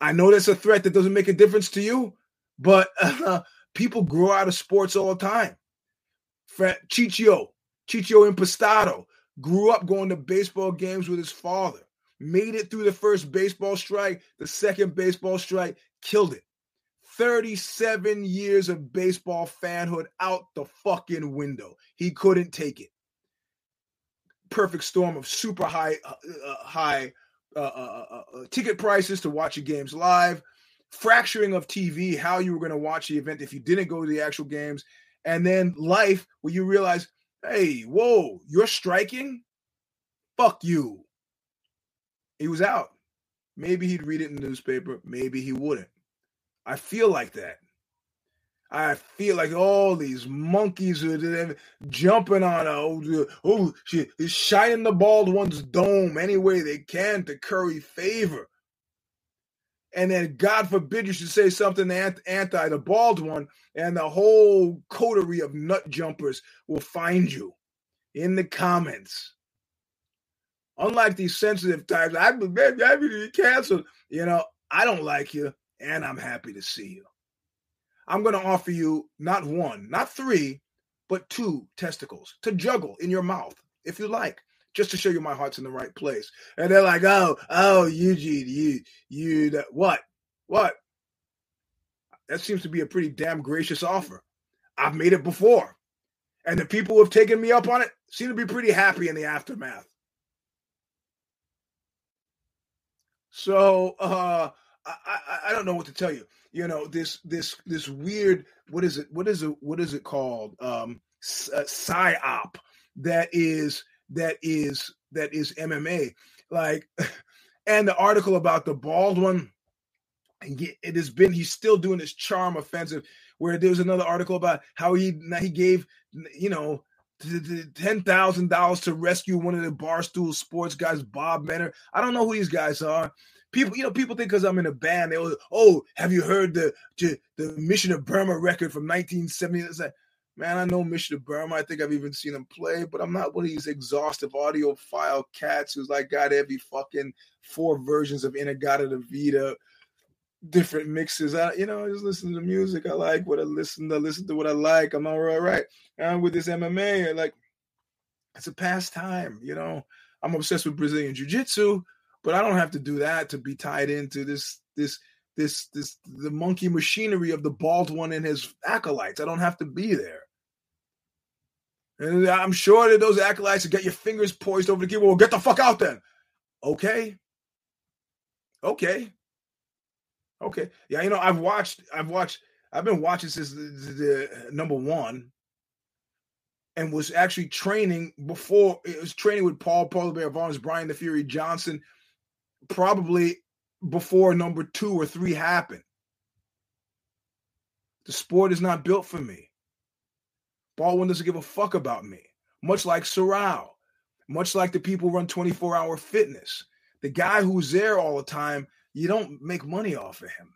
I know that's a threat that doesn't make a difference to you, but uh, [laughs] people grow out of sports all the time. Chicho, Chicho Impostado grew up going to baseball games with his father, made it through the first baseball strike, the second baseball strike, killed it. 37 years of baseball fanhood out the fucking window. He couldn't take it. perfect storm of super high uh, uh high uh, uh, uh, ticket prices to watch your games live, fracturing of TV, how you were going to watch the event if you didn't go to the actual games, and then life where you realize, hey, whoa, you're striking? Fuck you. He was out. Maybe he'd read it in the newspaper. Maybe he wouldn't. I feel like that. I feel like all these monkeys are jumping on oh, oh she is shining the bald one's dome any way they can to curry favor. And then, God forbid, you should say something anti the bald one, and the whole coterie of nut jumpers will find you in the comments. Unlike these sensitive types, I've been canceled. You know, I don't like you, and I'm happy to see you. I'm going to offer you not one, not three, but two testicles to juggle in your mouth if you like, just to show you my heart's in the right place. And they're like, oh, oh, Eugene, you, you, that, what, what? That seems to be a pretty damn gracious offer. I've made it before. And the people who have taken me up on it seem to be pretty happy in the aftermath. So uh, I, I, I don't know what to tell you. You know this this this weird what is it what is it what is it called? Um uh, psyop that is that is that is MMA like [laughs] and the article about the bald one it has been he's still doing this charm offensive where there was another article about how he he gave you know ten thousand dollars to rescue one of the barstool sports guys bob Menner i don't know who these guys are people, you know, people think because I'm in a band, they will, oh, have you heard the the Mission of Burma record from 1970? It's like, man, I know Mission of Burma. I think I've even seen them play, but I'm not one of these exhaustive audiophile cats who's like got every fucking four versions of In-A-Gadda-Da-Vida, different mixes. I, you know, I just listen to the music I like. What I listen to, listen to what I like. I'm all right, right. And with this MMA, like, it's a pastime. You know, I'm obsessed with Brazilian Jiu Jitsu but I don't have to do that to be tied into this this this this the monkey machinery of the bald one and his acolytes. I don't have to be there. And I'm sure that those acolytes get your fingers poised over the keyboard. Well, get the fuck out then. Okay. Okay. Okay. Yeah, you know, I've watched, I've watched, I've been watching since the, the, the uh, number one and was actually training before it was training with Paul Paul Bear Barnes, Brian the Fury Johnson, probably before number two or three happened. The sport is not built for me. bald one doesn't give a fuck about me, much like Sorrell, much like the people run 24 hour fitness. The guy who's there all the time, you don't make money off of him.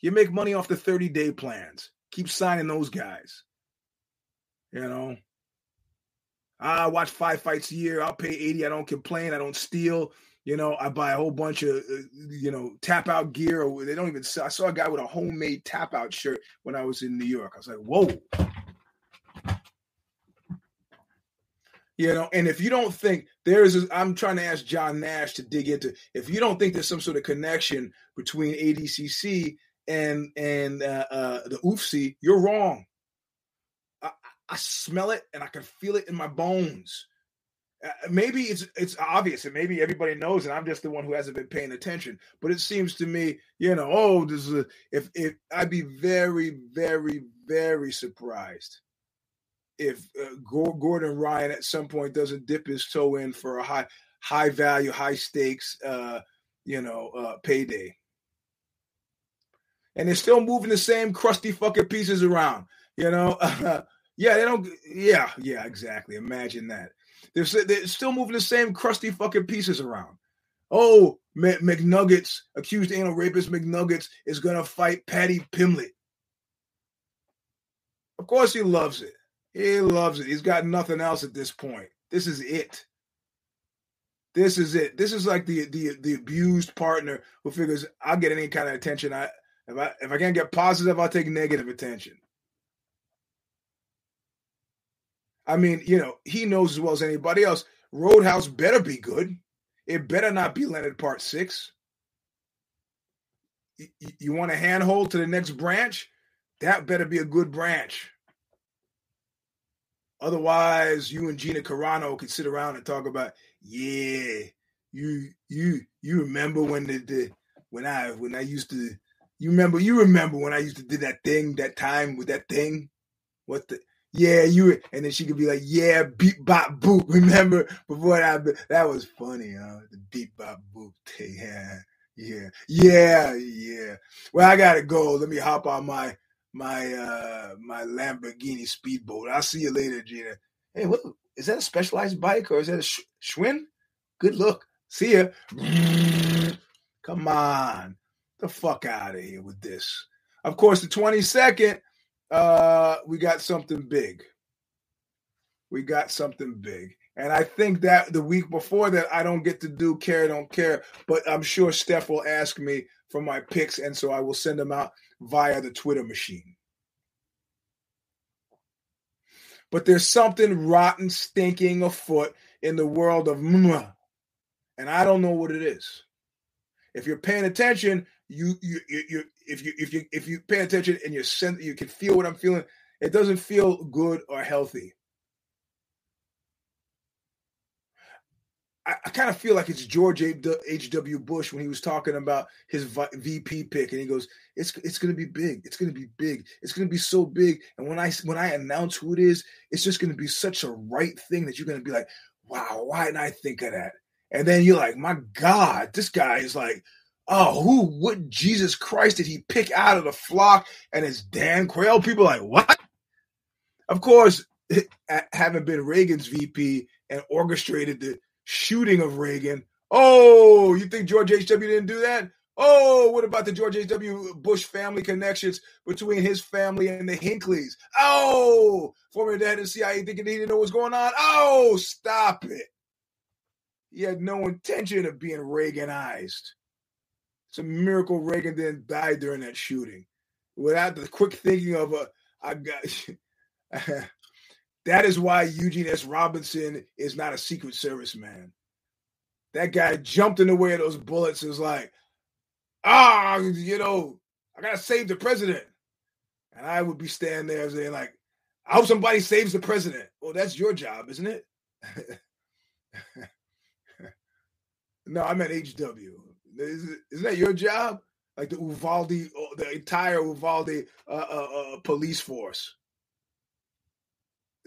You make money off the 30 day plans. Keep signing those guys. You know, I watch five fights a year. I'll pay 80. I don't complain. I don't steal. You know, I buy a whole bunch of, uh, you know, tap out gear. Or they don't even sell. I saw a guy with a homemade tap out shirt when I was in New York. I was like, whoa. You know, and if you don't think there's, i I'm trying to ask John Nash to dig into. If you don't think there's some sort of connection between ADCC and and uh, uh, the UFC, you're wrong. I, I smell it and I can feel it in my bones. Uh, maybe it's it's obvious and maybe everybody knows and i'm just the one who hasn't been paying attention but it seems to me you know oh this is a, if if i'd be very very very surprised if uh, gordon ryan at some point doesn't dip his toe in for a high high value high stakes uh you know uh payday. And they're still moving the same crusty fucking pieces around you know? [laughs] Yeah they don't yeah yeah exactly. Imagine that they're, they're still moving the same crusty fucking pieces around. Oh, McNuggets, accused anal rapist McNuggets, is going to fight Paddy Pimblett. Of course, he loves it. He loves it. He's got nothing else at this point. This is it. This is it. This is like the the the abused partner who figures I'll get any kind of attention. I if I if I can't get positive, I'll take negative attention. I mean, you know, he knows as well as anybody else. Roadhouse better be good. It better not be Leonard Part Six. You, you want a handhold to the next branch? That better be a good branch. Otherwise, you and Gina Carano could sit around and talk about, yeah, you you you remember when the, the when I when I used to you remember you remember when I used to do that thing that time with that thing? What the yeah, you and then she could be like, yeah, beat bop boop. [laughs] Remember before that? That was funny, huh? The beat bop boop. Yeah, yeah, yeah, yeah. Well, I gotta go. Let me hop on my my uh my Lamborghini speedboat. I'll see you later, Gina. Hey, what is that a specialized bike or is that a Schwinn? Good look. See ya. [laughs] Come on. The fuck out of here with this. Of course, the 22nd, uh, we got something big. We got something big. And I think that the week before that, I don't get to do care, don't care. But I'm sure Steph will ask me for my picks. And so I will send them out via the Twitter machine. But there's something rotten, stinking afoot in the world of mwah, and I don't know what it is. If you're paying attention, you you you, you if you if you if you pay attention and you're sen- you can feel what I'm feeling. It doesn't feel good or healthy. I, I kind of feel like it's George H.W. Bush when he was talking about his VP pick, and he goes, "It's it's going to be big. It's going to be big. It's going to be so big." And when I when I announce who it is, it's just going to be such a right thing that you're going to be like, "Wow, why didn't I think of that?" And then you're like, "My God, this guy is like." Oh, who what Jesus Christ did he pick out of the flock? And it's Dan Quayle. People like, what? Of course, [laughs] having been Reagan's VP and orchestrated the shooting of Reagan. Oh, you think George H.W. didn't do that? Oh, what about the George H.W. Bush family connections between his family and the Hinckleys? Oh, former dad the CIA thinking he didn't know what's going on? Oh, stop it. He had no intention of being Reaganized. It's a miracle Reagan didn't die during that shooting. Without the quick thinking of a, I got [laughs] That is why Eugene S. Robinson is not a Secret Service man. That guy jumped in the way of those bullets. Is like, ah, you know, I gotta save the president. And I would be standing there saying, like, I hope somebody saves the president. Well, that's your job, isn't it? [laughs] no, I'm at HW. Is, isn't that your job? Like the Uvalde, the entire Uvalde uh, uh, uh, police force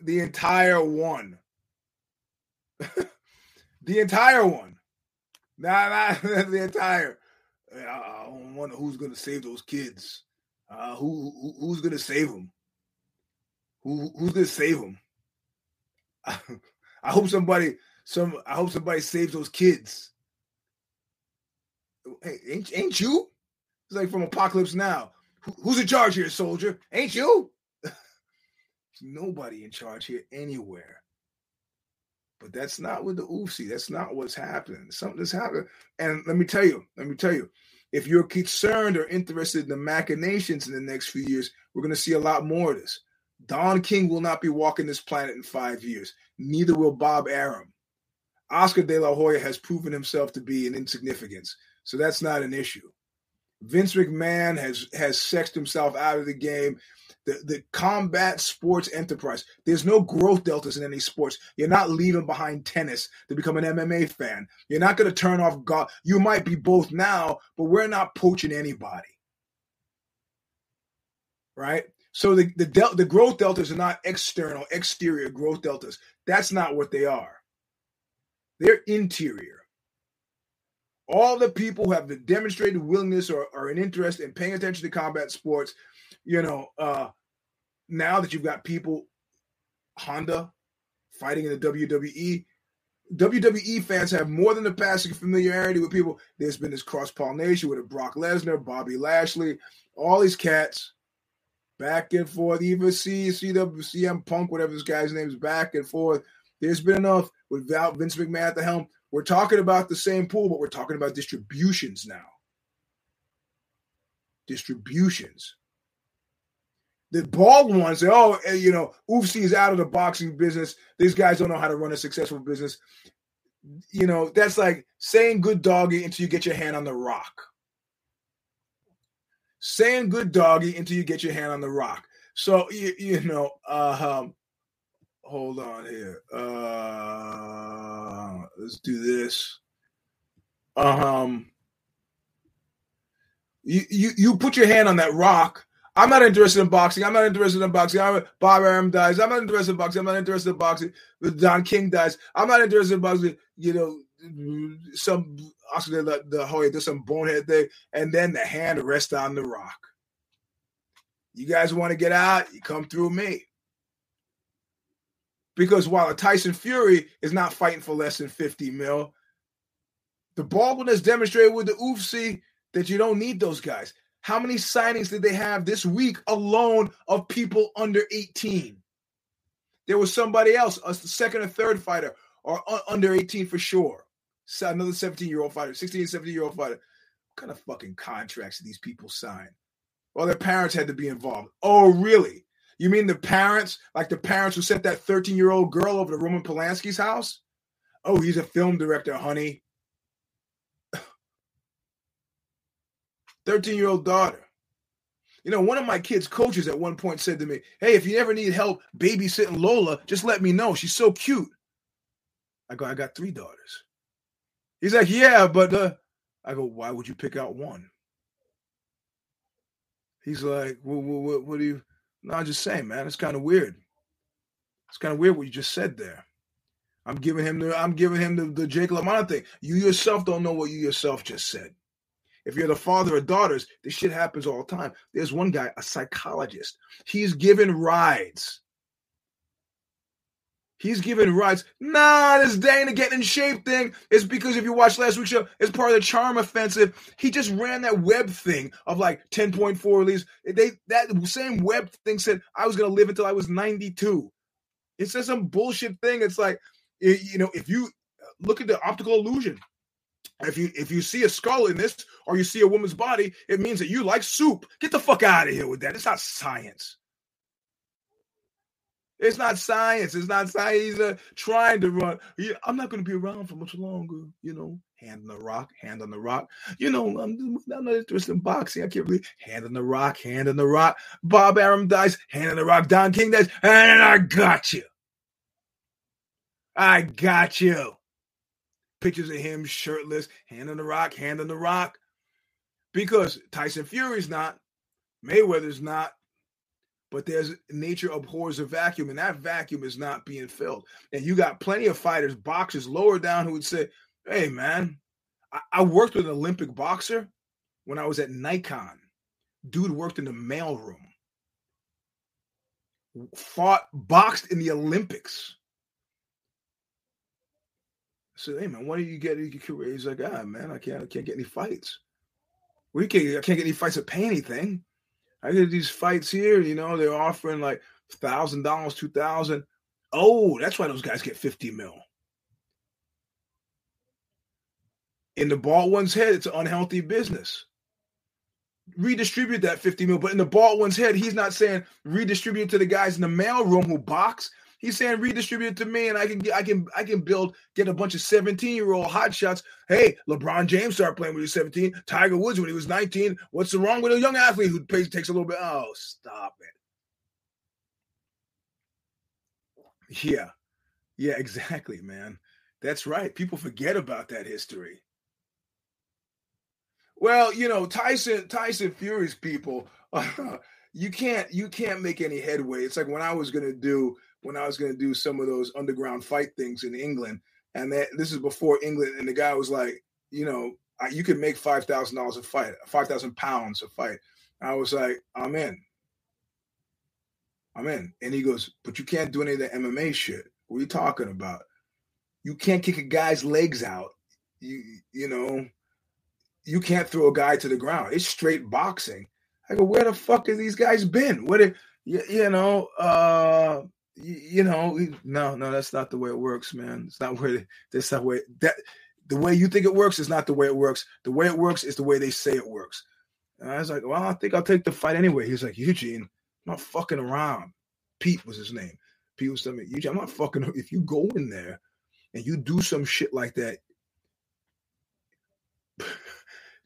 the entire one. [laughs] the entire one. Nah, not [laughs] the entire. I, wonder who's going to save those kids. Uh, who, who who's going to save them? Who who's going to save them? I, [laughs] I hope somebody some. I hope somebody saves those kids. Hey, ain't ain't you? It's like from Apocalypse Now. Who, who's in charge here, soldier? Ain't you? [laughs] nobody in charge here anywhere. But that's not with the oofsie. That's not what's happening. Something's happening. And let me tell you, let me tell you, if you're concerned or interested in the machinations in the next few years, we're going to see a lot more of this. Don King will not be walking this planet in five years. Neither will Bob Arum. Oscar De La Hoya has proven himself to be an insignificance, so that's not an issue. Vince McMahon has has sexed himself out of the game the, the combat sports enterprise. There's no growth deltas in any sports. You're not leaving behind tennis to become an MMA fan. You're not going to turn off God. You might be both now, but we're not poaching anybody. Right? So the the, del- the growth deltas are not external, exterior growth deltas. That's not what they are. They're interior. All the people who have the demonstrated willingness or, or an interest in paying attention to combat sports you know, uh, now that you've got people, Ronda fighting in the WWE, WWE fans have more than the passing familiarity with people. There's been this cross pollination with Brock Lesnar, Bobby Lashley, all these cats back and forth. Even C, CM Punk, whatever this guy's name is, back and forth. There's been enough without Vince McMahon at the helm. We're talking about the same pool, but we're talking about distributions now. Distributions the bald ones say, oh, eh, you know, Oofsy is out of the boxing business. These guys don't know how to run a successful business. You know, that's like saying good doggy until you get your hand on the rock. Saying good doggy until you get your hand on the rock. So, you, you know, uh, um, hold on here. Uh, let's do this. Um, you, you you put your hand on that rock. I'm not interested in boxing. I'm not interested in boxing. I'm, Bob Arum dies. I'm not interested in boxing. I'm not interested in boxing. Don King dies. I'm not interested in boxing. You know, some Oscar the, the Hoya does some bonehead thing, and then the hand rests on the rock. You guys want to get out? You come through me. Because while a Tyson Fury is not fighting for less than 50 mil, the bald one has demonstrated with the UFC that you don't need those guys. How many signings did they have this week alone of people under 18? There was somebody else, a second or third fighter, or under 18 for sure. Another 17 year old fighter, 16, 17 year old fighter. What kind of fucking contracts do these people sign? Well, their parents had to be involved. Oh, really? You mean the parents, like the parents who sent that 13 year old girl over to Roman Polanski's house? Oh, he's a film director, honey. [sighs] 13 year old daughter. You know, one of my kids' coaches at one point said to me, Hey, if you ever need help babysitting Lola, just let me know. She's so cute. I go, I got three daughters. He's like, Yeah, but uh, I go, Why would you pick out one? He's like, what, what, what do you? No, I'm just saying, man. It's kind of weird. It's kind of weird what you just said there. I'm giving him the I'm giving him the, the Jake LaMotta thing. You yourself don't know what you yourself just said. If you're the father of daughters, this shit happens all the time. There's one guy, a psychologist. He's given rides. He's given rides. Nah, this Dana getting in shape thing is because if you watch last week's show, it's part of the charm offensive. He just ran that web thing of like 10.4 release. They that same web thing said I was gonna live until I was 92. It says some bullshit thing. It's like you know, if you uh, look at the optical illusion, if you if you see a skull in this or you see a woman's body, it means that you like soup. Get the fuck out of here with that. It's not science. It's not science. It's not science. He's uh, trying to run. He, I'm not going to be around for much longer. You know, hand on the rock, hand on the rock. You know, I'm, I'm not interested in boxing. I can't believe hand on the rock, hand on the rock. Bob Arum dies, hand on the rock. Don King dies, and I got you. I got you pictures of him shirtless, hand on the rock, hand on the rock. Because Tyson Fury's not, Mayweather's not, but there's nature abhors a vacuum, and that vacuum is not being filled. And you got plenty of fighters, boxers lower down who would say, Hey man, I, I worked with an Olympic boxer when I was at Nikon. Dude worked in the mailroom. Fought boxed in the Olympics I said, "Hey man, why do you get your career?" He's like, "Ah man, I can't, I can't get any fights. We can't, I can't get any fights to pay anything. I get these fights here, you know, they're offering like thousand dollars, two thousand. Oh, that's why those guys get fifty mil." In the bald one's head, it's an unhealthy business. Redistribute that 50 mil, but in the bald one's head, he's not saying redistribute to the guys in the mailroom who box. He's saying redistribute it to me, and I can get, I can, I can build, get a bunch of 17 year old hot shots. Hey, LeBron James started playing when he was 17. Tiger Woods when he was 19. What's wrong with a young athlete who pays, takes a little bit? Oh, stop it. Yeah, yeah, exactly, man. That's right. People forget about that history. Well, you know, Tyson Tyson Fury's people, [laughs] you can't you can't make any headway. It's like when I was gonna do when I was going to do some of those underground fight things in England. And that this is before England. And the guy was like, you know, you can make five thousand dollars a fight, five thousand pounds a fight. I was like, I'm in. I'm in. And he goes, but you can't do any of the MMA shit. What are you talking about? You can't kick a guy's legs out. You you know, you can't throw a guy to the ground. It's straight boxing. I go, where the fuck have these guys been? What are, you, you know, uh you know, no, no, that's not the way it works, man. It's not where that's not way that the way you think it works is not the way it works. The way it works is the way they say it works. And I was like, well, I think I'll take the fight anyway. He's like, Eugene, I'm not fucking around. Pete was his name. Pete was telling me, Eugene, I'm not fucking. If you go in there and you do some shit like that, [sighs]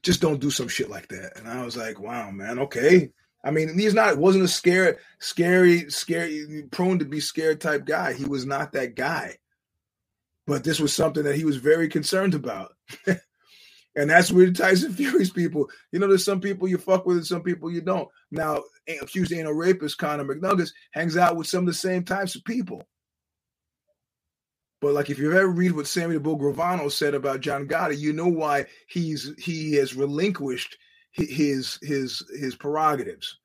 just don't do some shit like that. And I was like, wow, man, okay. I mean, he's not wasn't a scared, scary, scary, prone to be scared type guy. He was not that guy. But this was something that he was very concerned about. [laughs] and that's where Tyson [laughs] Fury's people, you know, there's some people you fuck with and some people you don't. Now, accused anal rapist Conor McNuggets hangs out with some of the same types of people. But like if you've ever read what Sammy the Bull Gravano said about John Gotti, you know why he's he has relinquished his his his prerogatives.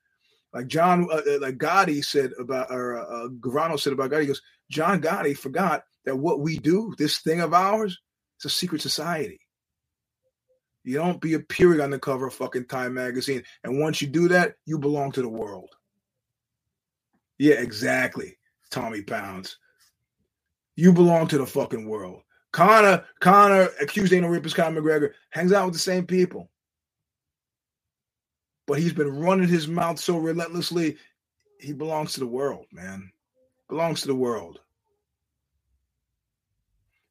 Like John, uh, uh, like Gotti said about, or uh, uh, Gravano said about Gotti, he goes, John Gotti forgot that what we do, this thing of ours, it's a secret society. You don't be appearing on the cover of fucking Time magazine. And once you do that, you belong to the world. Yeah, exactly. Tommy Pounds. You belong to the fucking world. Conor, Conor, accused anal rapist Conor McGregor, hangs out with the same people but he's been running his mouth so relentlessly. He belongs to the world, man. Belongs to the world.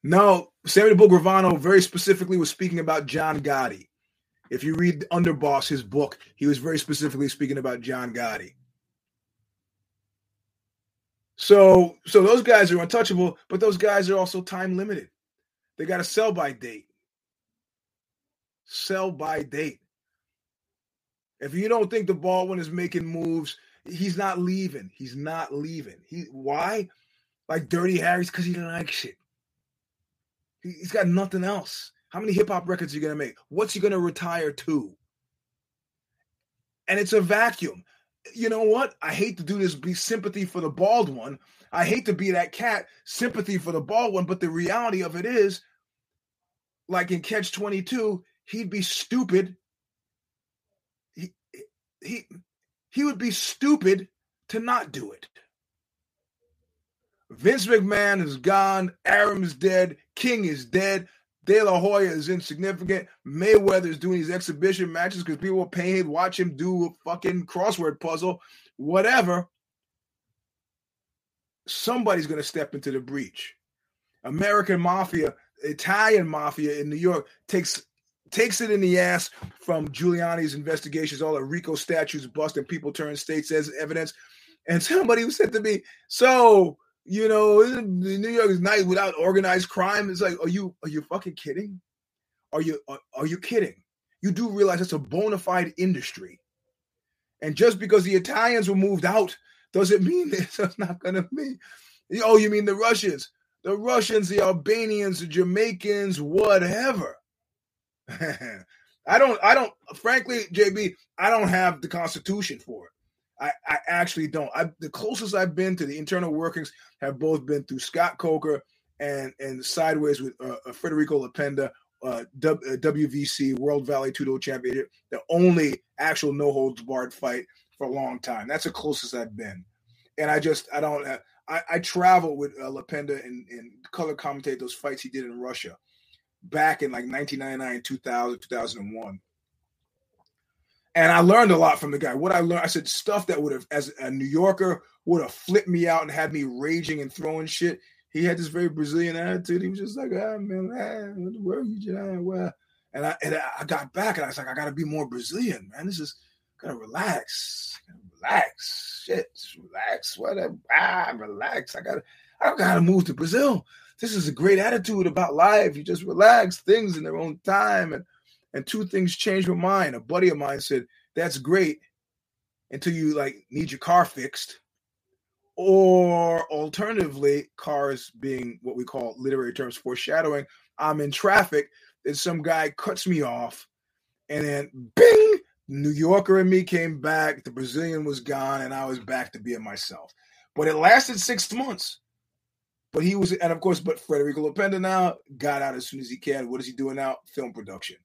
No, Samuel Gravano very specifically was speaking about John Gotti. If you read Underboss, his book, he was very specifically speaking about John Gotti. So, so those guys are untouchable, but those guys are also time limited. They got a sell by date. Sell by date. If you don't think the bald one is making moves, he's not leaving. He's not leaving. He why? Like Dirty Harry's because he don't like shit. He, has got nothing else. How many hip hop records are you gonna make? What's he gonna retire to? And it's a vacuum. You know what? I hate to do this. Be sympathy for the bald one. I hate to be that cat. Sympathy for the bald one. But the reality of it is, like in Catch Twenty Two, he'd be stupid he he would be stupid to not do it. Vince McMahon is gone. Arum is dead. King is dead. De La Hoya is insignificant. Mayweather is doing these exhibition matches because people are paying to watch him do a fucking crossword puzzle, whatever. Somebody's going to step into the breach. American mafia, Italian mafia in New York takes takes it in the ass from Giuliani's investigations, all the RICO statutes busting people turn states as evidence. And somebody said to me, "So you know, New York is nice without organized crime." It's like, are you are you fucking kidding? Are you are, are you kidding? You do realize it's a bona fide industry, and just because the Italians were moved out doesn't mean [laughs] it's not going to be. Oh, you mean the Russians? The Russians, the Albanians, the Jamaicans, whatever [laughs] I don't, I don't, frankly, JB, I don't have the constitution for it. I, I actually don't. I, the closest I've been to the internal workings have both been through Scott Coker and and sideways with uh, uh Federico Lapenda, uh, w, uh, WVC World Vale Tudo Championship, the only actual no holds barred fight for a long time. That's the closest I've been. And I just, I don't, I, I travel with uh, Lapenda and, and color commentate those fights he did in Russia back in like 1999, 2000, 2001. And I learned a lot from the guy. What I learned, I said stuff that would have, as a New Yorker, would have flipped me out and had me raging and throwing shit. He had this very Brazilian attitude. He was just like, ah, man, ah, where are you, John? Well, and I and I got back and I was like, I gotta be more Brazilian, man. This is gotta relax, relax, shit, relax, whatever, ah, relax. I gotta, I gotta move to Brazil this is a great attitude about life. You just relax things in their own time. And and two things changed my mind. A buddy of mine said, That's great until you like need your car fixed. Or alternatively, cars being what we call literary terms foreshadowing. I'm in traffic, and some guy cuts me off, and then bing, New Yorker and me came back. The Brazilian was gone, and I was back to being myself. But it lasted six months. But he was, and of course, but Federico Lapenda now got out as soon as he can. What is he doing now? Film production.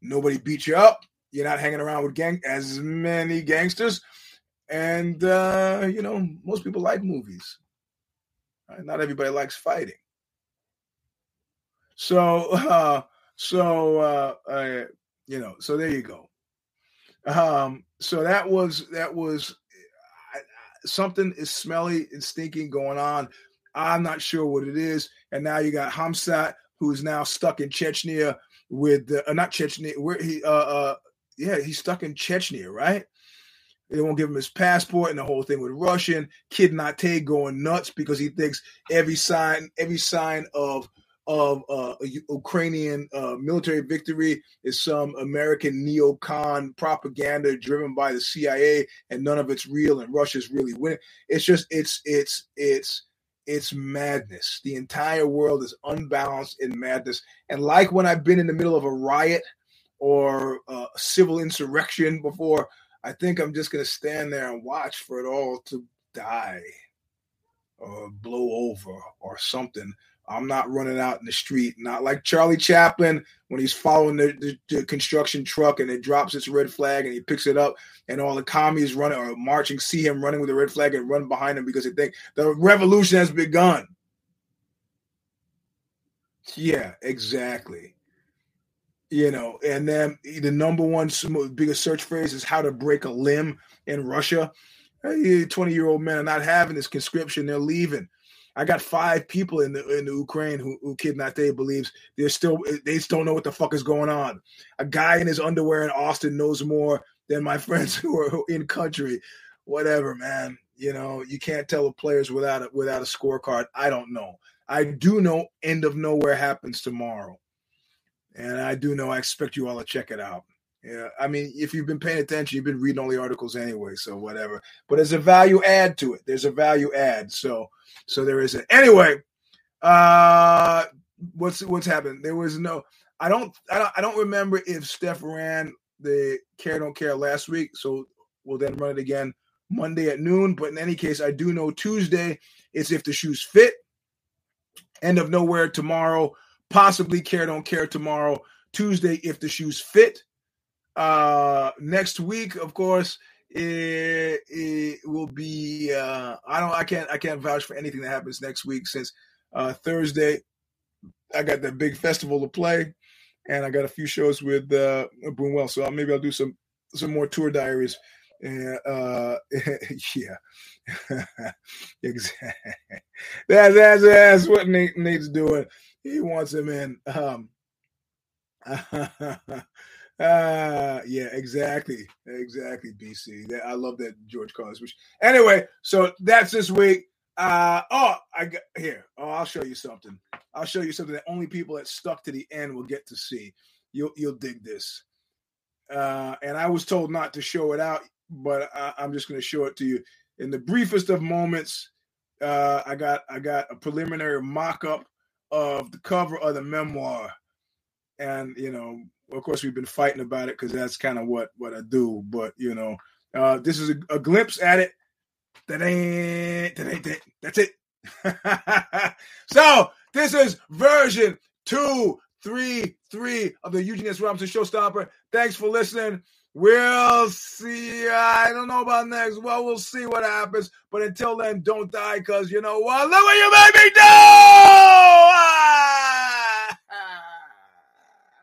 Nobody beat you up. You're not hanging around with gang as many gangsters, and uh, you know most people like movies. Right? Not everybody likes fighting. So, uh, so uh, uh, you know, so there you go. Um, so that was that was something is smelly and stinking going on I'm not sure what it is. And now you got Khamzat, who's now stuck in Chechnya with uh, not Chechnya, where he uh uh yeah, he's stuck in Chechnya, right? They won't give him his passport and the whole thing with Russian. Kid Nate going nuts because he thinks every sign, every sign of of uh, Ukrainian uh, military victory is some American neocon propaganda driven by the CIA, and none of it's real, and Russia's really winning. It's just it's it's it's it's madness. The entire world is unbalanced in madness, and like when I've been in the middle of a riot or uh, a civil insurrection before, I think I'm just going to stand there and watch for it all to die or blow over or something I'm not running out in the street, not like Charlie Chaplin when he's following the, the, the, construction truck and it drops its red flag and he picks it up and all the commies running or marching see him running with the red flag and run behind him because they think the revolution has begun. Yeah, exactly. You know, and then the number one biggest search phrase is how to break a limb in Russia. 20 year old men are not having this conscription, they're leaving I got five people in the in the Ukraine who, who Kid Nate believes they're still they don't know what the fuck is going on. A guy in his underwear in Austin knows more than my [laughs] friends who are in country. Whatever, man. You know, you can't tell the players without a, without a scorecard. I don't know. I do know end of nowhere happens tomorrow. And I do know I expect you all to check it out. Yeah, I mean, if you've been paying attention, you've been reading all the articles anyway, so whatever. But there's a value add to it. There's a value add. So, so there is it. Anyway, uh, what's what's happened? There was no. I don't. I don't. I don't remember if Steph ran the care don't care last week. So we'll then run it again Monday at noon. But in any case, I do know Tuesday is if the shoes fit. End of nowhere tomorrow. Possibly care don't care tomorrow. Tuesday if the shoes fit. Uh, next week, of course, it, it will be. Uh, I don't. I can't. I can't vouch for anything that happens next week since uh, Thursday. I got that big festival to play, and I got a few shows with uh, Boomwell. So maybe I'll do some some more tour diaries. And uh, [laughs] yeah, [laughs] exactly. That's, that's that's what Nate Nate's doing. He wants him in. Um, [laughs] uh yeah, exactly. Exactly, BC. I love that George switch. Anyway, so that's this week. Uh oh, I got here. Oh, I'll show you something. I'll show you something that only people that stuck to the end will get to see. You'll you'll dig this. Uh and I was told not to show it out, but I, I'm just gonna show it to you in the briefest of moments. Uh I got I got a preliminary mock-up of the cover of the memoir. And you know, of course, we've been fighting about it because that's kind of what what I do. But you know, uh, this is a, a glimpse at it. That ain't that ain't that. That's it. [laughs] so this is version two, three, three of the Eugene S. Robinson Show Stomper. Thanks for listening. We'll see. I don't know about next. Well, we'll see what happens. But until then, don't die because you know what? Look what you made me do!